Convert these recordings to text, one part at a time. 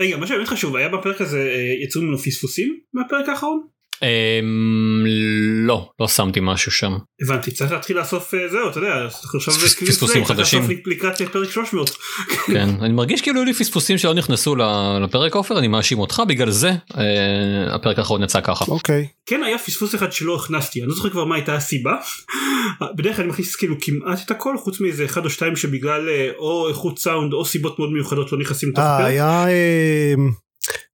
רגע מה שבאמת חשוב היה בפרק הזה אה, יצאו ממנו פספוסים מהפרק האחרון? אמ, לא לא שמתי משהו שם הבנתי צריך להתחיל לאסוף אה, זהו אתה יודע עכשיו פספוסים חדשים. לקראת פרק 300. כן אני מרגיש כאילו היו לי פספוסים שלא נכנסו לפרק עופר אני מאשים אותך בגלל זה אה, הפרק האחרון יצא ככה. אוקיי. כן היה פספוס אחד שלא הכנסתי אני לא זוכר כבר מה הייתה הסיבה. בדרך כלל אני מכניס כאילו כמעט את הכל חוץ מאיזה אחד או שתיים שבגלל אה, או איכות סאונד או סיבות מאוד מיוחדות לא נכנסים לתוך הפרק. היה...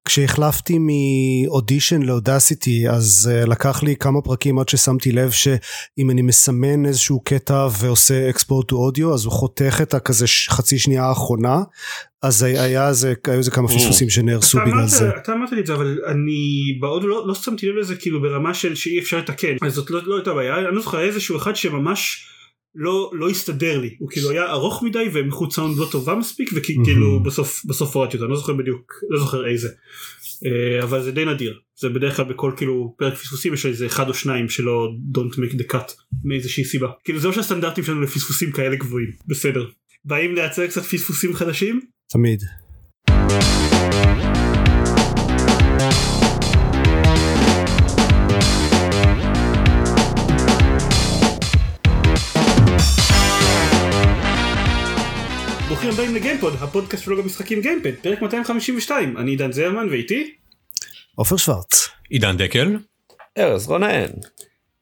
אה, כשהחלפתי מאודישן לאודסיטי אז uh, לקח לי כמה פרקים עד ששמתי לב שאם אני מסמן איזשהו קטע ועושה אקספורט טו אודיו אז הוא חותך את הכזה חצי שנייה האחרונה. אז היה איזה היו איזה כמה פספוסים שנהרסו בגלל זה. אתה אמרת לי את זה אבל אני בעוד לא, לא שמתי לב לזה כאילו ברמה של שאי אפשר לתקן. אז זאת לא, לא הייתה בעיה. אני לא זוכר איזשהו אחד שממש לא לא הסתדר לי. הוא כאילו היה ארוך מדי ומחוץ סאונד לא טובה מספיק וכאילו בסוף בסוף הורדתי אותו. אני לא זוכר בדיוק לא זוכר איזה. אה, אבל זה די נדיר. זה בדרך כלל בכל כאילו פרק פספוסים יש איזה אחד או שניים שלא don't make the cut מאיזושהי סיבה. כאילו זה לא שהסטנדרטים שלנו לפספוסים כאלה גבוהים. בסדר. באים לייצר קצת פספוסים חדשים? תמיד. ברוכים הבאים לגיימפוד הפודקאסט של לא רק משחקים גיימפוד פרק 252 אני עידן זרמן ואיתי עופר שוורץ. עידן דקל. ארז רונן.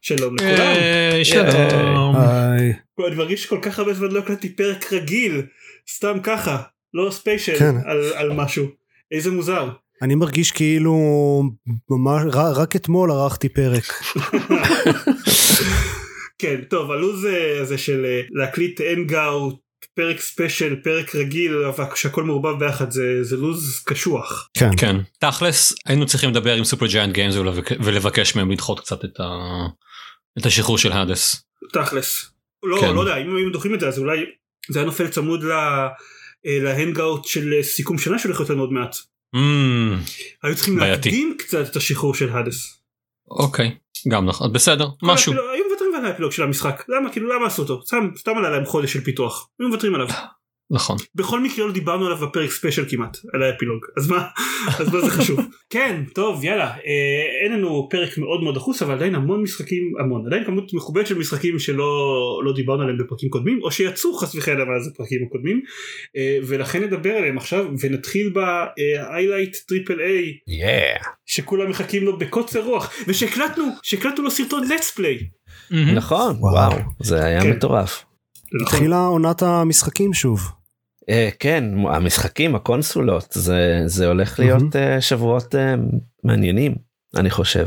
שלום לכולם. אה, שלום. היי. אני מרגיש שכל כך הרבה זמן לא הקלטתי פרק רגיל סתם ככה לא special כן. על, על משהו איזה מוזר. אני מרגיש כאילו ממש רק אתמול ערכתי פרק. כן טוב הלו"ז אה, הזה של אה, להקליט hangout פרק special פרק רגיל אבל שהכל מעורבב ביחד זה זה לו"ז קשוח. כן. כן תכלס היינו צריכים לדבר עם Supergiant Games ולבק- ולבקש מהם לדחות קצת את ה- את השחרור של Hades. תכלס. לא, כן. לא יודע, אם היו דוחים את זה אז אולי זה היה נופל צמוד ל- אה, ל hangout של אה, סיכום שנה שהולך להיות לנו עוד מעט. אמ, היו צריכים בעייתי. להקדים קצת את השחרור של Hades. אוקיי גם נכון בסדר משהו היו מוותרים על האפילוג של המשחק. למה? כאילו למה עשו אותו? סתם סתם עלה להם חודש של פיתוח. היו מוותרים עליו. נכון בכל מקרה לא דיברנו עליו בפרק special כמעט על האפילוג אז מה אז מה זה חשוב כן טוב יאללה אה, אין לנו פרק מאוד מאוד דחוס אבל עדיין המון משחקים המון עדיין כמות מכובדת של משחקים שלא לא דיברנו עליהם בפרקים קודמים או שיצאו חס וחלילה מאז הפרקים הקודמים אה, ולכן נדבר עליהם עכשיו ונתחיל ב-highlight triple A Yeah. שכולם מחכים לו בקוצר רוח ושהקלטנו שהקלטנו לו סרטון let's play. מהמם. נכון וואו. זה היה כן. מטורף. התחילה עונת המשחקים שוב. אה, כן המשחקים הקונסולות זה זה הולך להיות אה, שבועות אה, מעניינים אני חושב.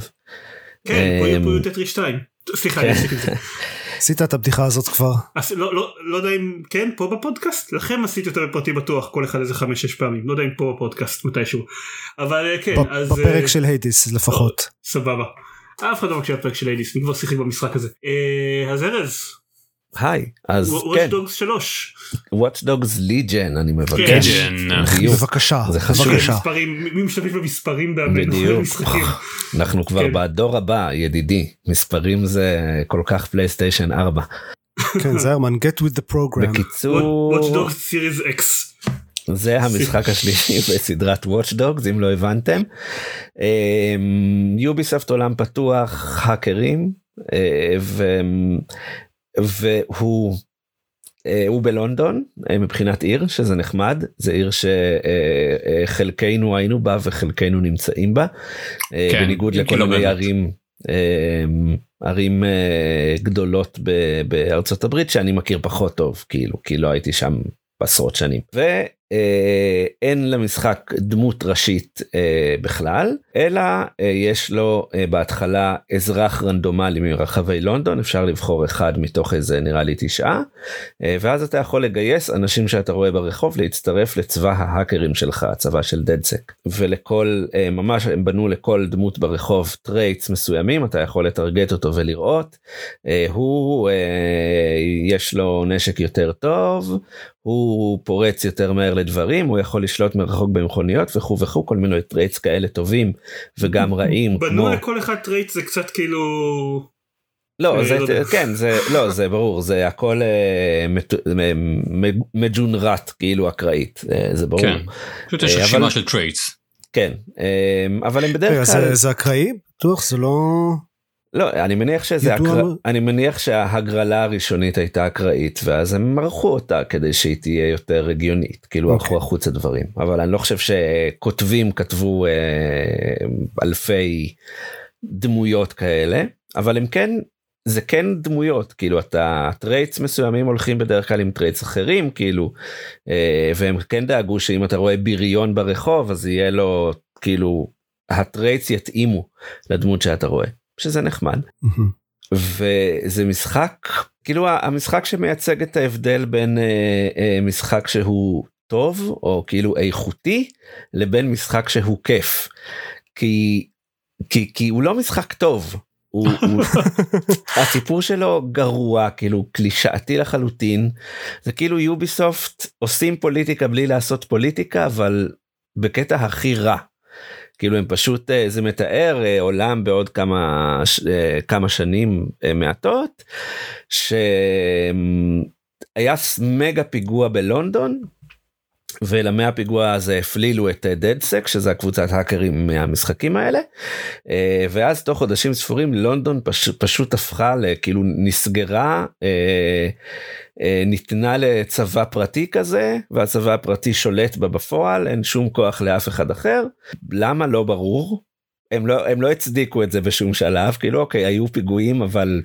כן פה יהיו- פה יהיו טטריס 2. סליחה כן. אני אפסיק את זה. עשית את הבדיחה הזאת כבר. לא, לא, לא יודע אם כן פה בפודקאסט לכם עשיתי יותר בפרטי בטוח כל אחד איזה חמש שש פעמים לא יודע אם פה בפודקאסט מתישהו אבל כן אז בפרק של Hades לפחות. סבבה. אף אחד לא מקשיב לפרק של Hades מי כבר שיחק במשחק הזה אה, אז ארז היי אז כן דוגס 3 Watch Dogs Legion אני מבקש. Legion. חיוך. בבקשה. זה חשוב. מי משתמש במספרים בדיוק. אנחנו כבר כן. בדור הבא ידידי מספרים זה כל כך PlayStation 4 כן זרמן get with the program. בקיצור וואץ' דוגס סיריס אקס. זה המשחק השלישי בסדרת Watch Dogs אם לא הבנתם. יוביסופט עולם פתוח האקרים אה, ו- והוא אה, הוא בלונדון אה, מבחינת עיר שזה נחמד זה עיר שחלקנו היינו בה וחלקנו נמצאים בה כן, בניגוד לכל מיני. ערים אה, ערים גדולות בארצות הברית שאני מכיר פחות טוב כאילו כי לא הייתי שם עשרות שנים ואין למשחק דמות ראשית אה, בכלל אלא אה, יש לו אה, בהתחלה אזרח רנדומלי מרחבי לונדון אפשר לבחור אחד מתוך איזה נראה לי תשעה אה, ואז אתה יכול לגייס אנשים שאתה רואה ברחוב להצטרף לצבא ההאקרים שלך הצבא של DedSec. ולכל אה, ממש הם בנו לכל דמות ברחוב traits מסוימים אתה יכול לטרגט אותו ולראות. אה, הוא אה, יש לו נשק יותר טוב הוא פורץ יותר מהר לדברים הוא יכול לשלוט מרחוק במכוניות וכו' וכו' כל מיני traits כאלה טובים וגם רעים בנו כמו לכל אחד trait זה קצת כאילו לא אה, זה לא. כן זה לא זה ברור זה הכל אה, מג'ונרט כאילו אקראית אה, זה ברור כן. פשוט יש רשימה אבל- של traits. כן אבל הם בדרך כלל זה- זה אקראי? בטוח זה לא... לא אני מניח שזה הקר... אני מניח שההגרלה הראשונית הייתה אקראית ואז הם ערכו אותה כדי שהיא תהיה יותר הגיונית כאילו אוקיי. ערכו החוצה דברים. אבל אני לא חושב שכותבים כתבו אה, אלפי דמויות כאלה אבל הם כן זה כן דמויות כאילו אתה traits מסוימים הולכים בדרך כלל עם traits אחרים כאילו אה, והם כן דאגו שאם אתה רואה בריון ברחוב אז יהיה לו כאילו ה traits יתאימו לדמות שאתה רואה שזה נחמד. וזה משחק כאילו המשחק שמייצג את ההבדל בין אה, אה, משחק שהוא טוב או כאילו איכותי לבין משחק שהוא כיף כי כי כי הוא לא משחק טוב. הוא, הוא, הסיפור שלו גרוע כאילו קלישאתי לחלוטין זה כאילו Ubisoft עושים פוליטיקה בלי לעשות פוליטיקה אבל בקטע הכי רע. כאילו הם פשוט אה, זה מתאר אה, עולם בעוד כמה אה, כמה שנים מעטות שהיה מגה פיגוע בלונדון ולמאה הפיגוע הזה הפלילו את דדסק שזה הקבוצת האקרים מהמשחקים האלה ואז תוך חודשים ספורים לונדון פש, פשוט הפכה לכאילו נסגרה ניתנה לצבא פרטי כזה והצבא הפרטי שולט בה בפועל אין שום כוח לאף אחד אחר למה לא ברור הם לא הם לא הצדיקו את זה בשום שלב כאילו אוקיי היו פיגועים אבל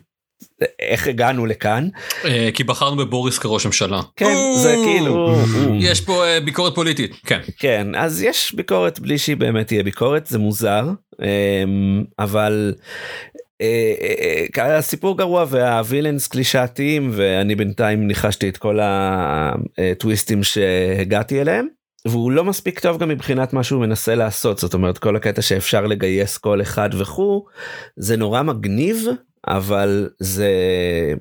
איך הגענו לכאן אה, כי בחרנו בבוריס כראש ממשלה. כן זה כאילו יש פה אה, ביקורת פוליטית. כן. כן אז יש ביקורת בלי שהיא באמת תהיה ביקורת זה מוזר אמ, אבל אה, אה, אה, הסיפור גרוע והווילאנס קלישאתיים ואני בינתיים ניחשתי את כל הטוויסטים שהגעתי אליהם. והוא לא מספיק טוב גם מבחינת מה שהוא מנסה לעשות זאת אומרת כל הקטע שאפשר לגייס כל אחד וכו' זה נורא מגניב אבל זה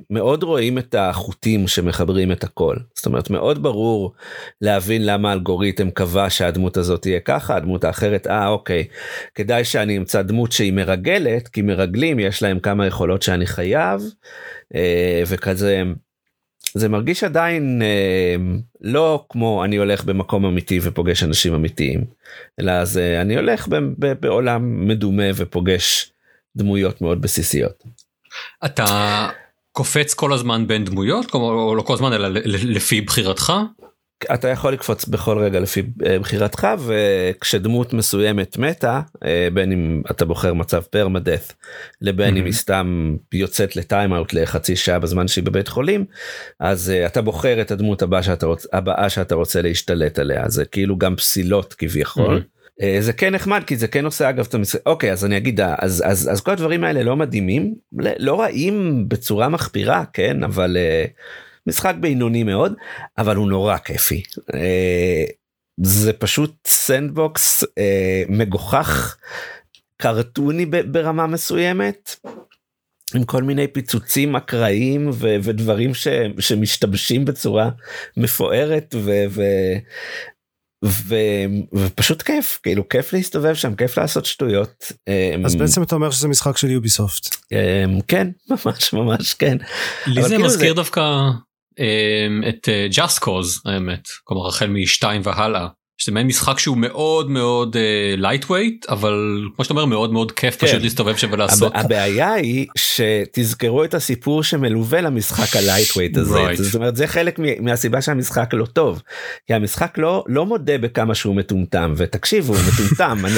מאוד רואים את החוטים שמחברים את הכל זאת אומרת מאוד ברור להבין למה האלגוריתם קבע שהדמות הזאת תהיה ככה הדמות האחרת אה אוקיי כדאי שאני אמצא דמות שהיא מרגלת כי מרגלים יש להם כמה יכולות שאני חייב אה, וכזה זה מרגיש עדיין אה, לא כמו אני הולך במקום אמיתי ופוגש אנשים אמיתיים אלא זה אני הולך בעולם מדומה ופוגש דמויות מאוד בסיסיות. אתה קופץ כל הזמן בין דמויות או לא כל הזמן אלא לפי בחירתך. אתה יכול לקפוץ בכל רגע לפי אה, בחירתך וכשדמות מסוימת מתה אה, בין אם אתה בוחר מצב פרמדף לבין אם Mhm. היא סתם יוצאת ל timeout לחצי שעה בזמן שהיא בבית חולים אז אה, אתה בוחר את הדמות הבאה שאתה רוצה הבאה שאתה רוצה להשתלט עליה זה כאילו גם פסילות כביכול. Mhm. אה, זה כן נחמד כי זה כן עושה אגב את המשחק אוקיי אז אני אגיד אז אז אז כל הדברים האלה לא מדהימים לא- רעים בצורה מחפירה כן אבל אה, משחק בינוני מאוד אבל הוא נורא כיפי אה, זה פשוט sandbox מגוחך קרטוני ברמה מסוימת. עם כל מיני פיצוצים אקראיים ודברים ש- שמשתבשים בצורה מפוארת ו- ו- ו- ופשוט כיף כאילו כיף להסתובב שם כיף לעשות שטויות. אז אמ, בעצם אתה אומר שזה משחק של יוביסופט. אמ, כן ממש ממש כן. לי זה כאילו מזכיר זה- דווקא אה, את אה, Just Cause האמת כלומר החל משתיים והלאה. שזה מעין משחק שהוא מאוד מאוד lightweight אבל כמו שאתה אומר מאוד מאוד כיף כן. פשוט להסתובב שם ולעשות. הב- הבעיה היא שתזכרו את הסיפור שמלווה למשחק ה lightweight הזה Right. זאת אומרת זה חלק מהסיבה שהמשחק לא טוב כי המשחק לא לא מודה בכמה שהוא מטומטם ותקשיבו הוא מטומטם אני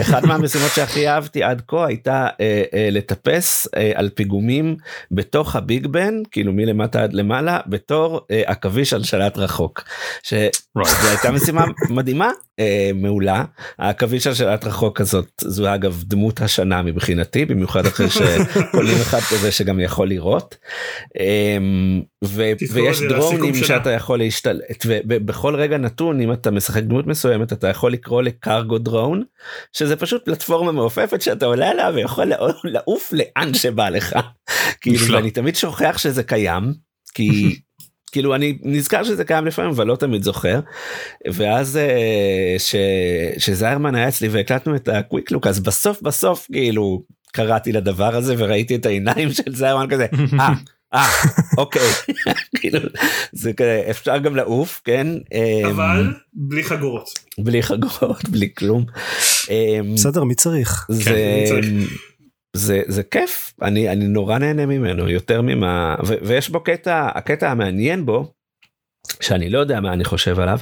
אחד מהמשימות שהכי אהבתי עד כה הייתה אה, אה, לטפס אה, על פיגומים בתוך הביג בן כאילו מלמטה עד למעלה בתור אה, עכביש על שלט רחוק. ש... Right. הייתה משימה מדהימה אה, מעולה העכביש על שלט רחוק הזאת זו אגב דמות השנה מבחינתי במיוחד אחרי שקולים אחד כזה שגם יכול לראות. אה, ו- ויש את דרונים. שאתה יכול להשתלט ובכל רגע נתון אם אתה משחק דמות מסוימת אתה יכול לקרוא לקרגו דרון שזה פשוט פלטפורמה מעופפת שאתה עולה עליה ויכול לעוף- לאן שבא לך. כאילו. ואני תמיד שוכח שזה קיים כי כאילו אני נזכר שזה קיים לפעמים אבל לא תמיד זוכר. ואז אה, ש... שזיירמן היה אצלי והקלטנו את הקוויק לוק אז בסוף בסוף כאילו קראתי לדבר הזה וראיתי את העיניים של היה כזה אה אה אוקיי כאילו זה כזה אפשר גם לעוף כן אמ, אבל בלי חגורות. בלי חגורות בלי כלום. אמ, בסדר, מי צריך? זה אני צריך. זה זה כיף אני אני נורא נהנה ממנו יותר ממה ו, ויש בו קטע הקטע המעניין בו שאני לא יודע מה אני חושב עליו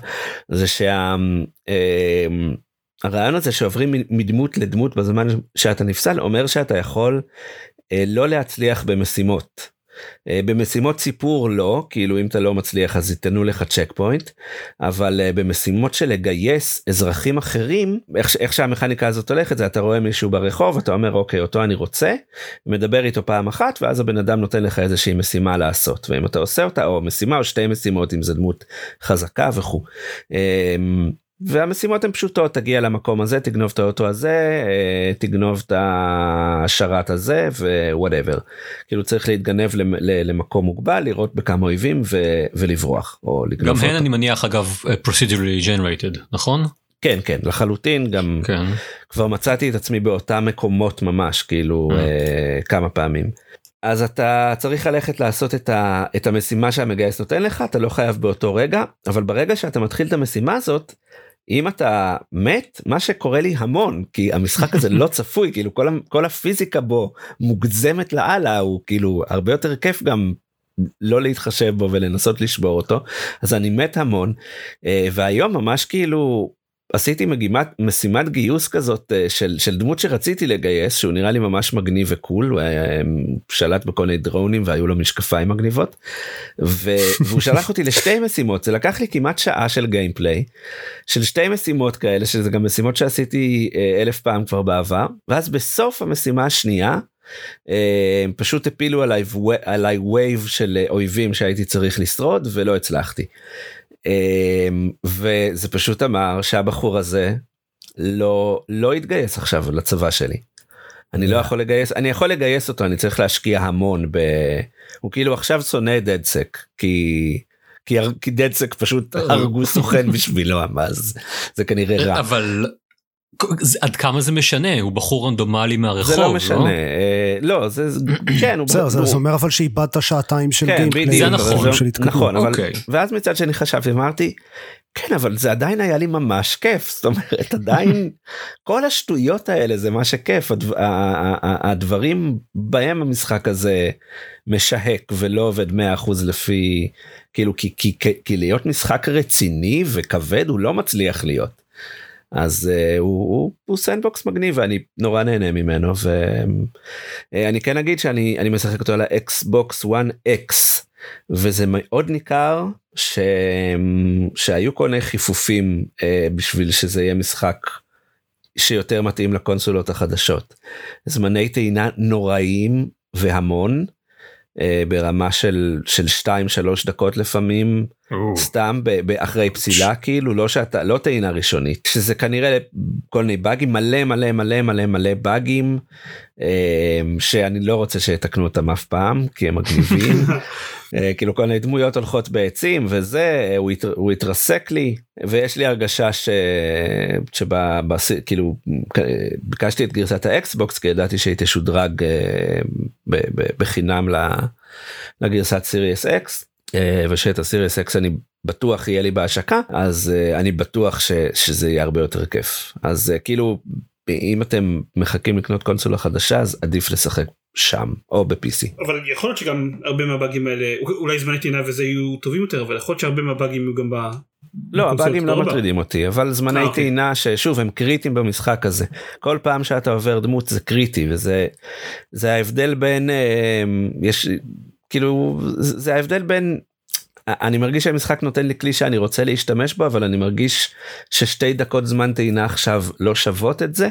זה שהרעיון הזה שעוברים מדמות לדמות בזמן שאתה נפסל אומר שאתה יכול אה, לא להצליח במשימות. אה, במשימות סיפור לא כאילו אם אתה לא מצליח אז ייתנו לך צ'ק פוינט אבל אה, במשימות של לגייס אזרחים אחרים איך, איך שהמכניקה הזאת הולכת זה אתה רואה מישהו ברחוב אתה אומר אוקיי אותו אני רוצה מדבר איתו פעם אחת ואז הבן אדם נותן לך איזושהי משימה לעשות ואם אתה עושה אותה או משימה או שתי משימות אם זה דמות חזקה וכו'. והמשימות הן פשוטות תגיע למקום הזה תגנוב את האוטו הזה אה, תגנוב את השרת הזה ו whatever. כאילו צריך להתגנב למקום מוגבל לירות בכמה אויבים ו- ולברוח או לגנוב גם הן אותו. אני מניח אגב אה, procedurally generated נכון? כן כן לחלוטין גם כן. כבר מצאתי את עצמי באותם מקומות ממש כאילו Mm. אה, כמה פעמים. אז אתה צריך ללכת לעשות את, ה, את המשימה שהמגייס נותן לך אתה לא חייב באותו רגע אבל ברגע שאתה מתחיל את המשימה הזאת אם אתה מת מה שקורה לי המון כי המשחק הזה לא צפוי כאילו כל, כל הפיזיקה בו מוגזמת לאללה הוא כאילו הרבה יותר כיף גם לא להתחשב בו ולנסות לשבור אותו. אז אני מת המון אה, והיום ממש כאילו עשיתי מגימת משימת גיוס כזאת אה, של של דמות שרציתי לגייס שהוא נראה לי ממש מגניב ו cool הוא היה, אה, שלט בכל מיני דרונים והיו לו משקפיים מגניבות ו- והוא שלח אותי לשתי משימות זה לקח לי כמעט שעה של gameplay של שתי משימות כאלה שזה גם משימות שעשיתי אה, אלף פעם כבר בעבר ואז בסוף המשימה השנייה. אה, פשוט הפילו עליי עליי wave של אויבים שהייתי צריך לשרוד ולא הצלחתי. אמ, וזה פשוט אמר שהבחור הזה לא לא יתגייס עכשיו לצבא שלי. אני לא יכול לגייס אני יכול לגייס אותו אני צריך להשקיע המון ב... הוא כאילו עכשיו שונא דדסק כי כי, כי דדסק פשוט הרגו סוכן בשבילו אז זה כנראה רע. אבל עד כמה זה משנה הוא בחור רנדומלי מהרחוב זה לא משנה אה, לא זה כן הוא בסדר, זה אומר אבל שאיבדת שעתיים של כן, gameplay. בדיוק, זה נכון. של. נכון אבל אוקיי. ואז מצד שני חשבתי אמרתי כן אבל זה עדיין היה לי ממש כיף זאת אומרת עדיין כל השטויות האלה זה מה שכיף הדברים בהם המשחק הזה משהק ולא עובד 100% לפי כאילו כי, כי, כי, כי להיות משחק רציני וכבד הוא לא מצליח להיות. אז uh, הוא, הוא, הוא sandbox מגניב ואני נורא נהנה ממנו ואני כן אגיד שאני אני משחק אותו על האקסבוקס 1x וזה מאוד ניכר ש... שהיו כל מיני חיפופים uh, בשביל שזה יהיה משחק שיותר מתאים לקונסולות החדשות. זמני טעינה נוראיים והמון uh, ברמה של של 2-3 דקות לפעמים סתם ב- ב- אחרי פסילה כאילו לא שאתה לא טעינה ראשונית שזה כנראה כל מיני באגים מלא מלא מלא מלא מלא באגים אה, שאני לא רוצה שיתקנו אותם אף פעם כי הם מגניבים. אה, כאילו כל מיני דמויות הולכות בעצים וזה אה, הוא, הת, הוא התרסק לי ויש לי הרגשה ש... שבה בס... כאילו אה, ביקשתי את גרסת ה Xbox כי ידעתי שהיא תשודרג אה, בחינם. לגרסת Series X. אה, ושאת ה Series X אני בטוח יהיה לי בהשקה אז אני בטוח ש, שזה יהיה הרבה יותר כיף אז כאילו אם אתם מחכים לקנות קונסולה חדשה אז עדיף לשחק שם או ב-PC. אבל יכול להיות שגם הרבה מהבאגים האלה אולי זמני טעינה וזה יהיו טובים יותר אבל יכול להיות שהרבה מהבאגים יהיו גם ב... לא הבאגים לא. מטרידים אותי אבל זמני אה, אוקיי. טעינה ששוב הם קריטיים במשחק הזה כל פעם שאתה עובר דמות זה קריטי וזה זה ההבדל בין אה, יש כאילו זה ההבדל בין אני מרגיש שהמשחק נותן לי כלי שאני רוצה להשתמש בו אבל אני מרגיש ששתי דקות זמן טעינה עכשיו לא שוות את זה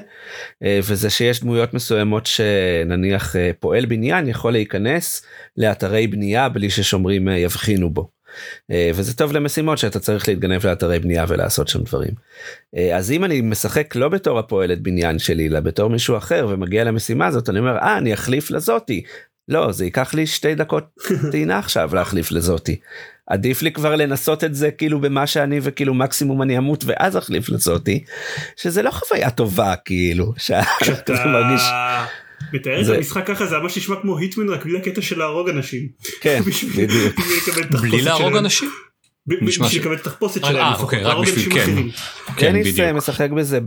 אה, וזה שיש דמויות מסוימות שנניח אה, פועל בניין יכול להיכנס לאתרי בנייה בלי ששומרים אה, יבחינו בו. וזה טוב למשימות שאתה צריך להתגנב לאתרי בנייה ולעשות שם דברים. אז אם אני משחק לא בתור הפועלת בניין שלי אלא בתור מישהו אחר ומגיע למשימה הזאת אני אומר אה אני אחליף לזאתי. לא זה ייקח לי שתי דקות טעינה עכשיו להחליף לזאתי. עדיף לי כבר לנסות את זה כאילו במה שאני וכאילו מקסימום אני אמות ואז אחליף לזאתי שזה לא חוויה טובה כאילו שאתה מרגיש מתאר את זה- המשחק ככה זה ממש נשמע כמו היטמן רק בלי הקטע של להרוג אנשים. כן, בדיוק. בשביל לקבל את בלי התחפושת להרוג שלהם. אנשים? בשביל לקבל את התחפושת שלהם. אה, אוקיי, רק בשביל- כן. כן דניס בדיוק. אה, משחק בזה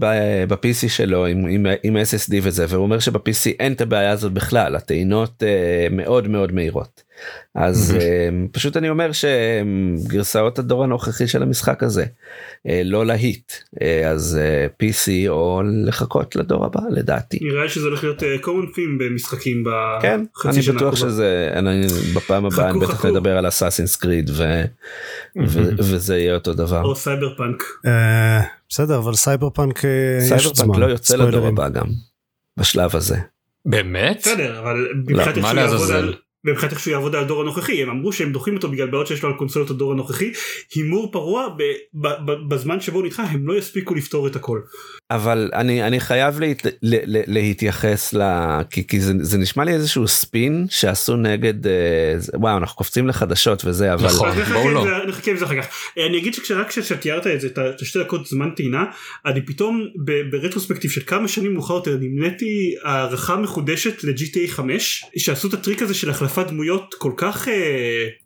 ב-PC שלו עם, עם, עם SSD וזה והוא אומר שב-PC אין את הבעיה הזאת בכלל הטעינות אה, מאוד מאוד מהירות. אז. אה, פשוט אני אומר שגרסאות הדור הנוכחי של המשחק הזה אה, לא להיט אה, אז אה, PC או לחכות לדור הבא לדעתי. נראה לי שזה הולך להיות common theme במשחקים כן, בחצי אני שנה בטוח הקרובה. שזה, אני, בפעם הבאה חכו, בטח. נדבר על Assassin's Creed ו, ו, וזה יהיה אותו דבר. או סייבר פאנק. בסדר אבל סייבר פאנק יש עוד סייבר. פאנק לא יוצא לדור. הבא גם בשלב הזה. באמת? בסדר אבל מבחינת איך שהוא יעבוד? על... מבחינת איך שהוא יעבוד על הדור הנוכחי הם אמרו שהם דוחים אותו בגלל בעיות שיש לו על קונסולות הדור הנוכחי הימור פרוע ב- ב- ב- בזמן שבו נדחה הם לא יספיקו לפתור את הכל. אבל אני אני חייב להת, ל, ל, להתייחס ל... כי, כי זה, זה נשמע לי איזשהו ספין שעשו נגד אה, וואו אנחנו קופצים לחדשות וזה אבל נכון. בואו לא. זה- נחכה עם זה אחר כך. אה, אני אגיד שרק כשתיארת את זה את השתי דקות זמן טעינה אני פתאום ב- ברטרוספקטיב של כמה שנים מאוחר יותר נמניתי הערכה מחודשת ל-GTA 5 שעשו את הטריק הזה של החלפת דמויות כל כך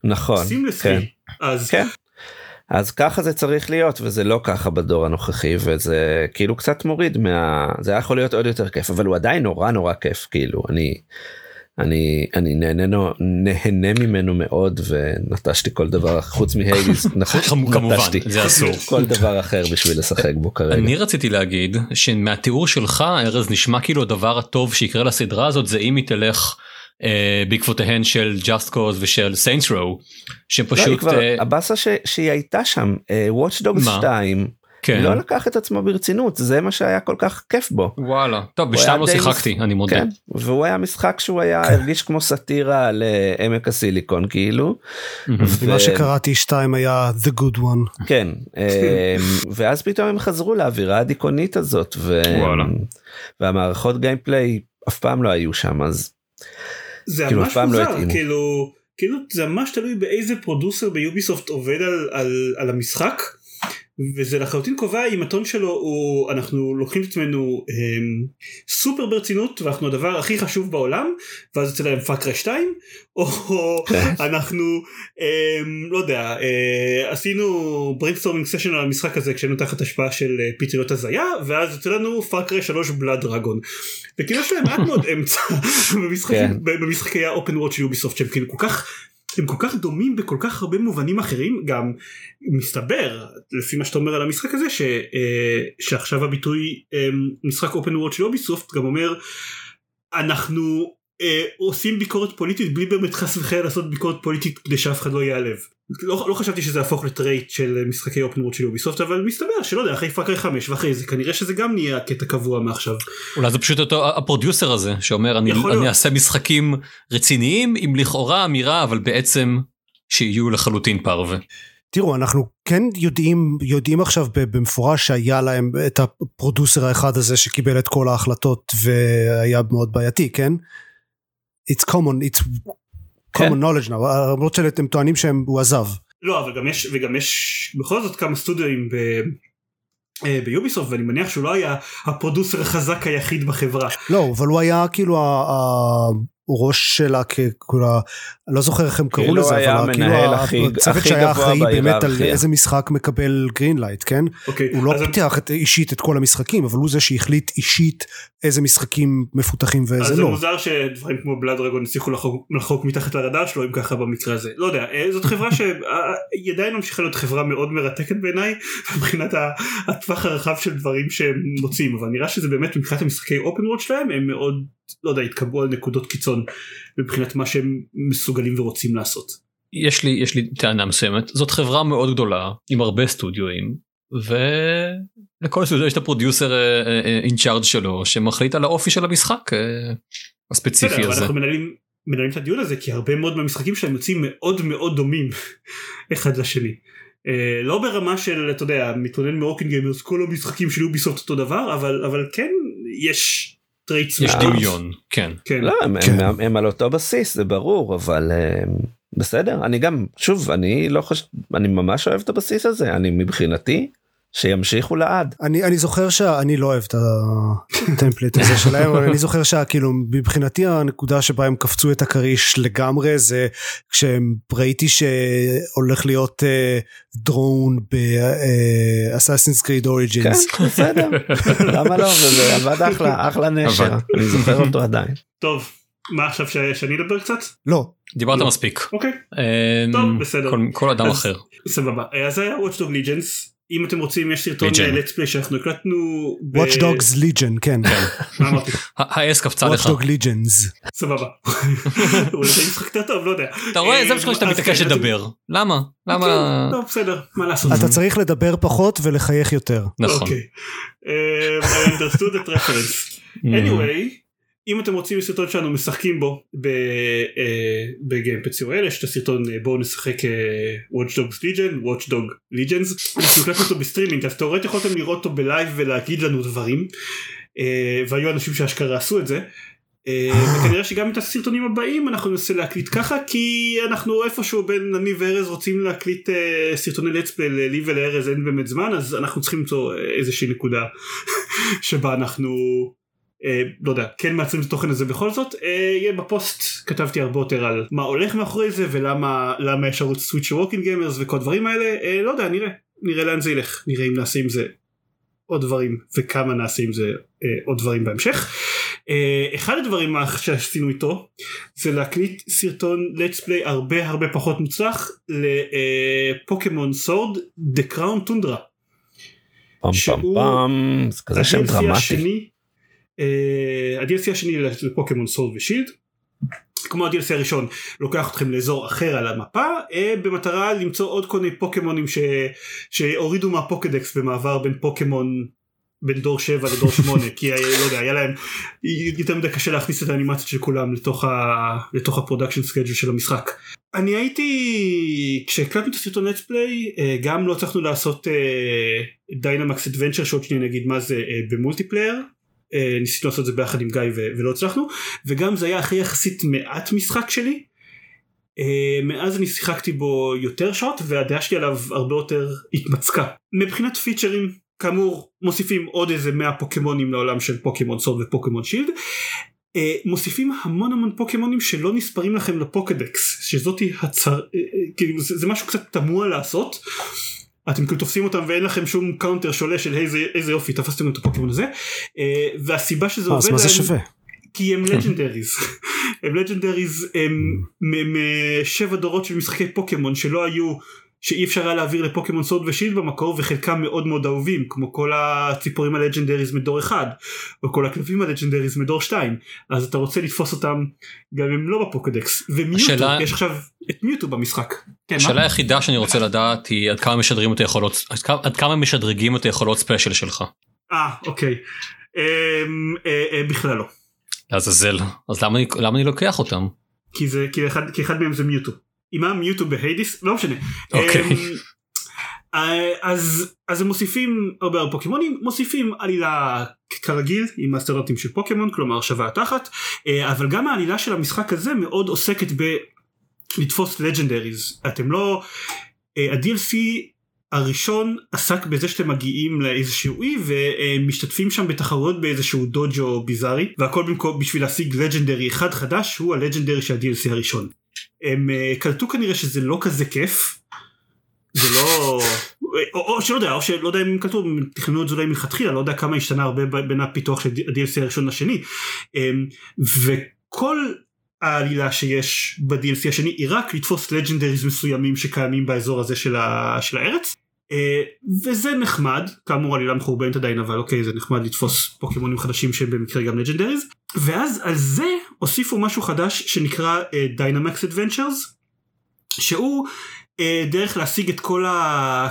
נכון סימלסלי כן. אז כן. אז ככה זה צריך להיות וזה לא ככה בדור הנוכחי וזה כאילו קצת מוריד מה זה היה יכול להיות עוד יותר כיף אבל הוא עדיין נורא נורא כיף כאילו אני אני אני נהנה נו- נהנה ממנו מאוד ונטשתי כל דבר חוץ מהיידיס נכון כמובן נטשתי זה אסור. כל דבר אחר בשביל לשחק בו כרגע. אני רציתי להגיד שמהתיאור שלך ארז נשמע כאילו הדבר הטוב שיקרה לסדרה הזאת זה אם היא תלך אה, בעקבותיהן של Just Cause ושל Saints Row שהם לא, היא פשוט כבר אה, הבאסה ש- שהיא הייתה שם אה, Watch Dogs מה? 2 כן לא לקח את עצמו ברצינות זה מה שהיה כל כך כיף בו. וואלה טוב בשתיים לא שיחקתי אני מודה. כן והוא היה משחק שהוא היה כן. הרגיש כמו סאטירה על אה, עמק הסיליקון כאילו. ו- מה שקראתי 2 היה the good one. כן אה, ואז פתאום הם חזרו לאווירה הדיכאונית הזאת ו- וואלה. והמערכות gameplay אף פעם לא היו שם אז זה כאילו, ממש לא מוזר התאימו. כאילו כאילו זה ממש תלוי באיזה producer ב Ubisoft עובד על, על, על המשחק וזה לחלוטין קובע אם הטון שלו הוא אנחנו לוקחים את עצמנו הם, סופר ברצינות ואנחנו הדבר הכי חשוב בעולם ואז יוצא להם Far Cry 2 או כן. אנחנו הם, לא יודע אה, עשינו brainstorming session על המשחק הזה כשהיינו תחת השפעה של אה, פטריות הזיה ואז יוצא לנו Far Cry 3 Blood Dragon. וכאילו יש להם מעט מאוד אמצע כן. במשחקי ה open world של Ubisoft שהם כאילו כל כך הם כל כך דומים בכל כך הרבה מובנים אחרים גם מסתבר לפי מה שאתה אומר על המשחק הזה ש, אה, שעכשיו הביטוי אה, משחק open world של Ubisoft גם אומר אנחנו אה, עושים ביקורת פוליטית בלי באמת חס וחלילה לעשות ביקורת פוליטית כדי שאף אחד לא ייעלב. לא, לא חשבתי שזה יהפוך ל trait של משחקי open world של Ubisoft אבל מסתבר שלא יודע אחרי Far Cry 5 ואחרי זה כנראה שזה גם נהיה קטע קבוע מעכשיו. אולי זה פשוט אותו ה producer הזה שאומר אני, אני. אעשה משחקים רציניים עם לכאורה אמירה אבל בעצם שיהיו לחלוטין פרווה. תראו אנחנו כן יודעים יודעים עכשיו במפורש שהיה להם את ה producer האחד הזה שקיבל את כל ההחלטות והיה מאוד בעייתי כן? It's common it's כן. common knowledge now למרות שאתם טוענים שהוא עזב. לא אבל גם יש וגם יש בכל זאת כמה סטודיואים ב... אה, ב Ubisoft ואני מניח שהוא לא היה ה producer החזק היחיד בחברה. לא אבל הוא היה כאילו הראש שלה אני לא זוכר איך הם קראו כאילו לזה אבל כאילו הכי- הצוות שהיה אחראי באמת על. איזה משחק מקבל green light כן אוקיי, הוא לא אז, פיתח את- אישית את כל המשחקים אבל הוא זה שהחליט אישית איזה משחקים מפותחים אז ואיזה זה לא. מוזר שדברים כמו בלאד דרגון הצליחו לחוק, לחוק מתחת לרדאר שלו אם ככה במקרה הזה לא יודע אה, זאת חברה שהיא עדיין ממשיכה להיות חברה מאוד מרתקת בעיניי מבחינת הטווח הרחב של דברים שהם מוצאים אבל נראה שזה באמת מבחינת המשחקי אופן וורד שלהם הם מאוד לא יודע התקבעו על נקודות קיצון מבחינת מה שהם מסוגלים ורוצים לעשות. יש לי יש לי טענה מסוימת זאת חברה מאוד גדולה עם הרבה סטודיואים ולכל סטודיו יש את ה producer in charge שלו שמחליט על האופי של המשחק אה, הספציפי בסדר, הזה. אנחנו מנהלים מנהלים את הדיון הזה כי הרבה מאוד מהמשחקים שלהם יוצאים מאוד מאוד דומים אחד לשני. אה, לא ברמה של אתה יודע מתלונן מרוקינג gamers כל המשחקים של Ubisoft אותו דבר אבל אבל כן יש traits יש. דמיון כן. כן. לא, הם, כן. הם, הם על אותו בסיס זה ברור אבל אה, בסדר אני גם שוב אני לא חושב אני ממש אוהב את הבסיס הזה אני מבחינתי שימשיכו לעד. אני, אני זוכר שאני לא אוהב את הטמפלט הזה שלהם, אבל אני זוכר שכאילו מבחינתי הנקודה שבה הם קפצו את הכריש לגמרי זה כשהם ראיתי שהולך להיות דרון באסאסינס קריד אוריג'ינס. כן, בסדר, למה לא, זה עבד אחלה, אחלה נשר, אני זוכר אותו עדיין. טוב, מה עכשיו שאני אדבר קצת? לא. דיברת לא. מספיק. אוקיי, אמ, טוב, בסדר. כל- כל אדם אז- אחר. סבבה. אז זה היה Watchdog Legends. אם אתם רוצים יש סרטון Legion. let's play שאנחנו הקלטנו. Watch Dogs Legion, כן. מה אמרתי? ה- האס קפצה לך. Watch Dog Legions. סבבה. אולי זה משחק יותר טוב לא יודע. אתה רואה? זה אה, בשביל שאתה מתעקש כן, לדבר. למה? למה? כן, טוב בסדר מה לעשות. אתה צריך לדבר פחות ולחייך יותר. נכון. אוקיי. Um, I understood that reference. anyway, אם אתם רוצים סרטון שלנו משחקים בו ב gamepod co.il יש את הסרטון אה, בואו נשחק אה, Watch Dogs Legion, Watch Dog Legends, אנחנו הקלטנו אותו בסטרימינג אז תאורטית יכולתם לראות אותו ב live ולהגיד לנו דברים אה, והיו אנשים שאשכרה עשו את זה. אה, וכנראה שגם את הסרטונים הבאים אנחנו ננסה להקליט ככה כי אנחנו איפשהו בין אני וארז רוצים להקליט אה, סרטוני let's play לי ולארז אין באמת זמן אז אנחנו צריכים למצוא אה, איזושהי נקודה שבה אנחנו אה, לא יודע כן מעצרים את התוכן הזה בכל זאת אה, בפוסט כתבתי הרבה יותר על מה הולך מאחורי זה ולמה למה יש ערוץ סוויץ' ווקינג גיימרס וכל הדברים האלה אה, לא יודע נראה נראה לאן זה ילך נראה אם נעשה עם זה עוד דברים וכמה נעשה עם זה אה, עוד דברים בהמשך. אה, אחד הדברים שעשינו איתו זה להקליט סרטון let's play הרבה הרבה פחות מוצלח לפוקימון סורד The Crown Tundra. פעם פעם פעם, זה כזה שם דרמטי. השני, אה, ה-DLC השני לפוקימון Sword ו Shield. כמו ה-DLC הראשון לוקח אתכם לאזור אחר על המפה אה, במטרה למצוא עוד כל מיני פוקימונים. שהורידו מהפוקדקס במעבר בין פוקימון בין דור 7 לדור 8 כי היה- לא יודע היה להם יותר מדי קשה להכניס את האנימציות של כולם לתוך, ה... לתוך ה production schedule של המשחק. אני הייתי כשהקלטנו את הסרטון אה, גם לא הצלחנו לעשות Dynamax Adventure שעוד שניה נגיד מה זה אה, ב multiplayer אה, ניסינו לעשות את זה ביחד עם גיא ולא הצלחנו וגם זה היה הכי יחסית מעט משחק שלי. אה, מאז אני שיחקתי בו יותר שעות והדעה שלי עליו הרבה יותר התמצקה. מבחינת פיצ'רים כאמור מוסיפים עוד איזה 100 פוקימונים לעולם של פוקימון Sword ופוקימון Shield. אה, מוסיפים המון המון פוקימונים שלא נספרים לכם לפוקדקס שזאתי הצר... אה, אה, כאילו זה, זה משהו קצת תמוה לעשות. אתם כאילו תופסים אותם ואין לכם שום counter שולה של איזה, איזה יופי תפסתם את הפוקימון הזה. אה, והסיבה שזה אז עובד להם שווה? כי הם legendaries הם legendaries הם משבע דורות של משחקי פוקימון שלא היו שאי אפשר היה להעביר לפוקימון Sword ו Shield במקור וחלקם מאוד מאוד אהובים כמו כל הציפורים ה legendaries מדור 1 או כל הכלבים ה legendaries מדור 2 אז אתה רוצה לתפוס אותם גם אם לא בפוקדקס ומיוטו השאלה- יש עכשיו את מיוטו במשחק. כן? השאלה היחידה שאני רוצה לדעת היא עד כמה משדרים את היכולות עד כמה- עד כמה משדרגים את היכולות special שלך. אה אוקיי אמ, אה, אה, בכלל לא לעזאזל אז למה אני למה אני לוקח אותם. כי זה כי אחד, כי אחד מהם זה מיוטו. עם מה מיוטו ב Hades? לא משנה. אוקיי. אמ, אה, אז אז הם מוסיפים הרבה הרבה פוקימונים מוסיפים עלילה כרגיל עם הסטנדרטים של פוקימון כלומר שווה התחת אה, אבל גם העלילה של המשחק הזה מאוד עוסקת בלתפוס לג'נדריז אתם לא אה, ה-DLC הראשון עסק בזה שאתם מגיעים לאיזשהו אי ומשתתפים שם בתחרויות באיזשהו דוג'ו ביזארי והכל במקום בשביל להשיג לג'נדרי אחד חדש הוא הלג'נדרי של ה-DLC הראשון. הם אה, קלטו כנראה שזה לא כזה כיף. זה לא או, או שלא יודע או שלא יודע אם הם קלטו הם תכננו את זה אולי מלכתחילה לא יודע כמה השתנה הרבה בין הפיתוח של ה-DLC הראשון לשני. אמ, וכל העלילה שיש ב-DLC השני היא רק לתפוס legendaries מסוימים שקיימים באזור הזה של, ה- של הארץ. אה, וזה נחמד. כאמור עלילה מחורבנת עדיין אבל אוקיי זה נחמד לתפוס פוקימונים חדשים שהם במקרה גם legendaries ואז על זה הוסיפו משהו חדש שנקרא Dynamax Adventures שהוא אה, דרך להשיג את כל ה...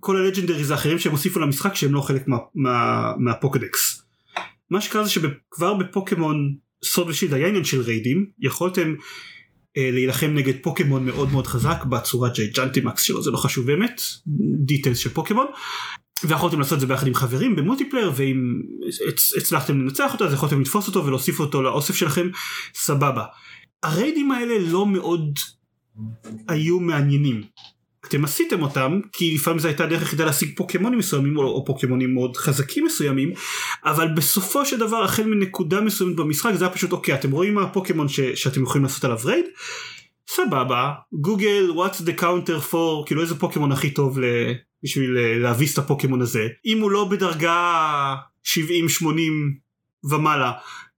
כל ה legendaries האחרים שהם הוסיפו למשחק שהם לא חלק מה, מה, מהפוקדקס. מה שקרה זה שכבר בפוקימון Sword ו Shield היה עניין של ריידים יכולתם אה, להילחם נגד פוקימון מאוד מאוד חזק בצורת Gigantamax שלו זה לא חשוב באמת details של פוקימון ויכולתם לעשות את זה ביחד עם חברים ב multiplayer ואם הצ- הצלחתם לנצח אותו אז יכולתם לתפוס אותו ולהוסיף אותו לאוסף שלכם סבבה. הריידים האלה לא מאוד היו מעניינים. אתם עשיתם אותם כי לפעמים זו הייתה הדרך היחידה להשיג פוקימונים מסוימים או, או פוקימונים מאוד חזקים מסוימים אבל בסופו של דבר החל מנקודה מסוימת במשחק זה היה פשוט אוקיי אתם רואים מה הפוקימון ש, שאתם יכולים לעשות עליו רייד סבבה גוגל what's the counter for כאילו איזה פוקימון הכי טוב ל... בשביל אה, להביס את הפוקימון הזה. אם הוא לא בדרגה 70-80 ומעלה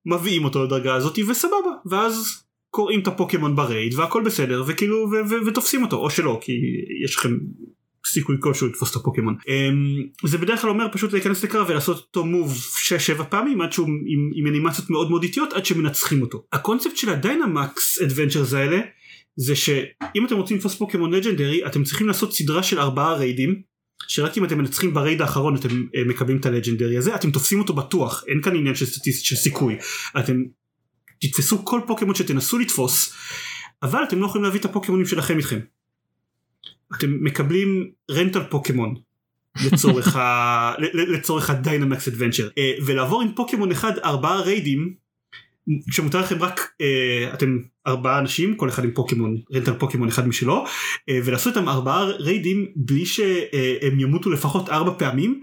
מביאים אותו לדרגה הזאת וסבבה. ואז קוראים את הפוקימון ב raid והכל בסדר וכאילו ו- ו- ותופסים אותו. או שלא כי יש לכם סיכוי כלשהו לתפוס את הפוקימון. אמ, זה בדרך כלל אומר פשוט להיכנס לקרב ולעשות אותו move 6-7 פעמים עד שהוא עם, עם אנימציות מאוד מאוד איטיות עד שמנצחים אותו. הקונספט של ה Dynamax Adventures האלה זה שאם אתם רוצים לתפוס פוקימון legendary אתם צריכים לעשות סדרה של ארבעה ריידים שרק אם אתם מנצחים ב raid האחרון אתם אה, מקבלים את ה legendary הזה אתם תופסים אותו בטוח אין כאן עניין של, של סיכוי אתם תתפסו כל פוקימון שתנסו לתפוס אבל אתם לא יכולים להביא את הפוקימונים שלכם איתכם. אתם מקבלים rental פוקימון לצורך, ה... לצורך ה Dynamax Adventure ולעבור עם פוקימון אחד ארבעה ריידים כשמותר לכם רק אה, אתם ארבעה אנשים כל אחד עם פוקימון rental פוקימון אחד משלו אה, ולעשות איתם ארבעה ריידים בלי שהם ימותו לפחות ארבע פעמים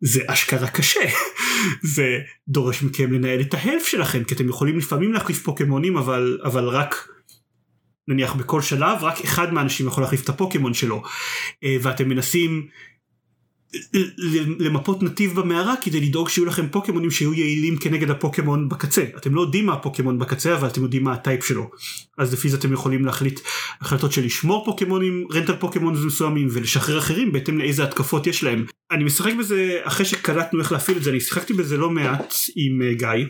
זה אשכרה קשה. זה דורש מכם לנהל את ההלף שלכם כי אתם יכולים לפעמים להחליף פוקימונים אבל אבל רק נניח בכל שלב רק אחד מהאנשים יכול להחליף את הפוקימון שלו. אה, ואתם מנסים למפות נתיב במערה כדי לדאוג שיהיו לכם פוקימונים שיהיו יעילים כנגד הפוקימון בקצה. אתם לא יודעים מה הפוקימון בקצה אבל אתם יודעים מה הטייפ שלו. אז לפי זה אתם יכולים להחליט החלטות של לשמור פוקימונים רנטל פוקימון מסוימים ולשחרר אחרים בהתאם לאיזה התקפות יש להם. אני משחק בזה אחרי שקלטנו איך להפעיל את זה אני שיחקתי בזה לא מעט עם אה, גיא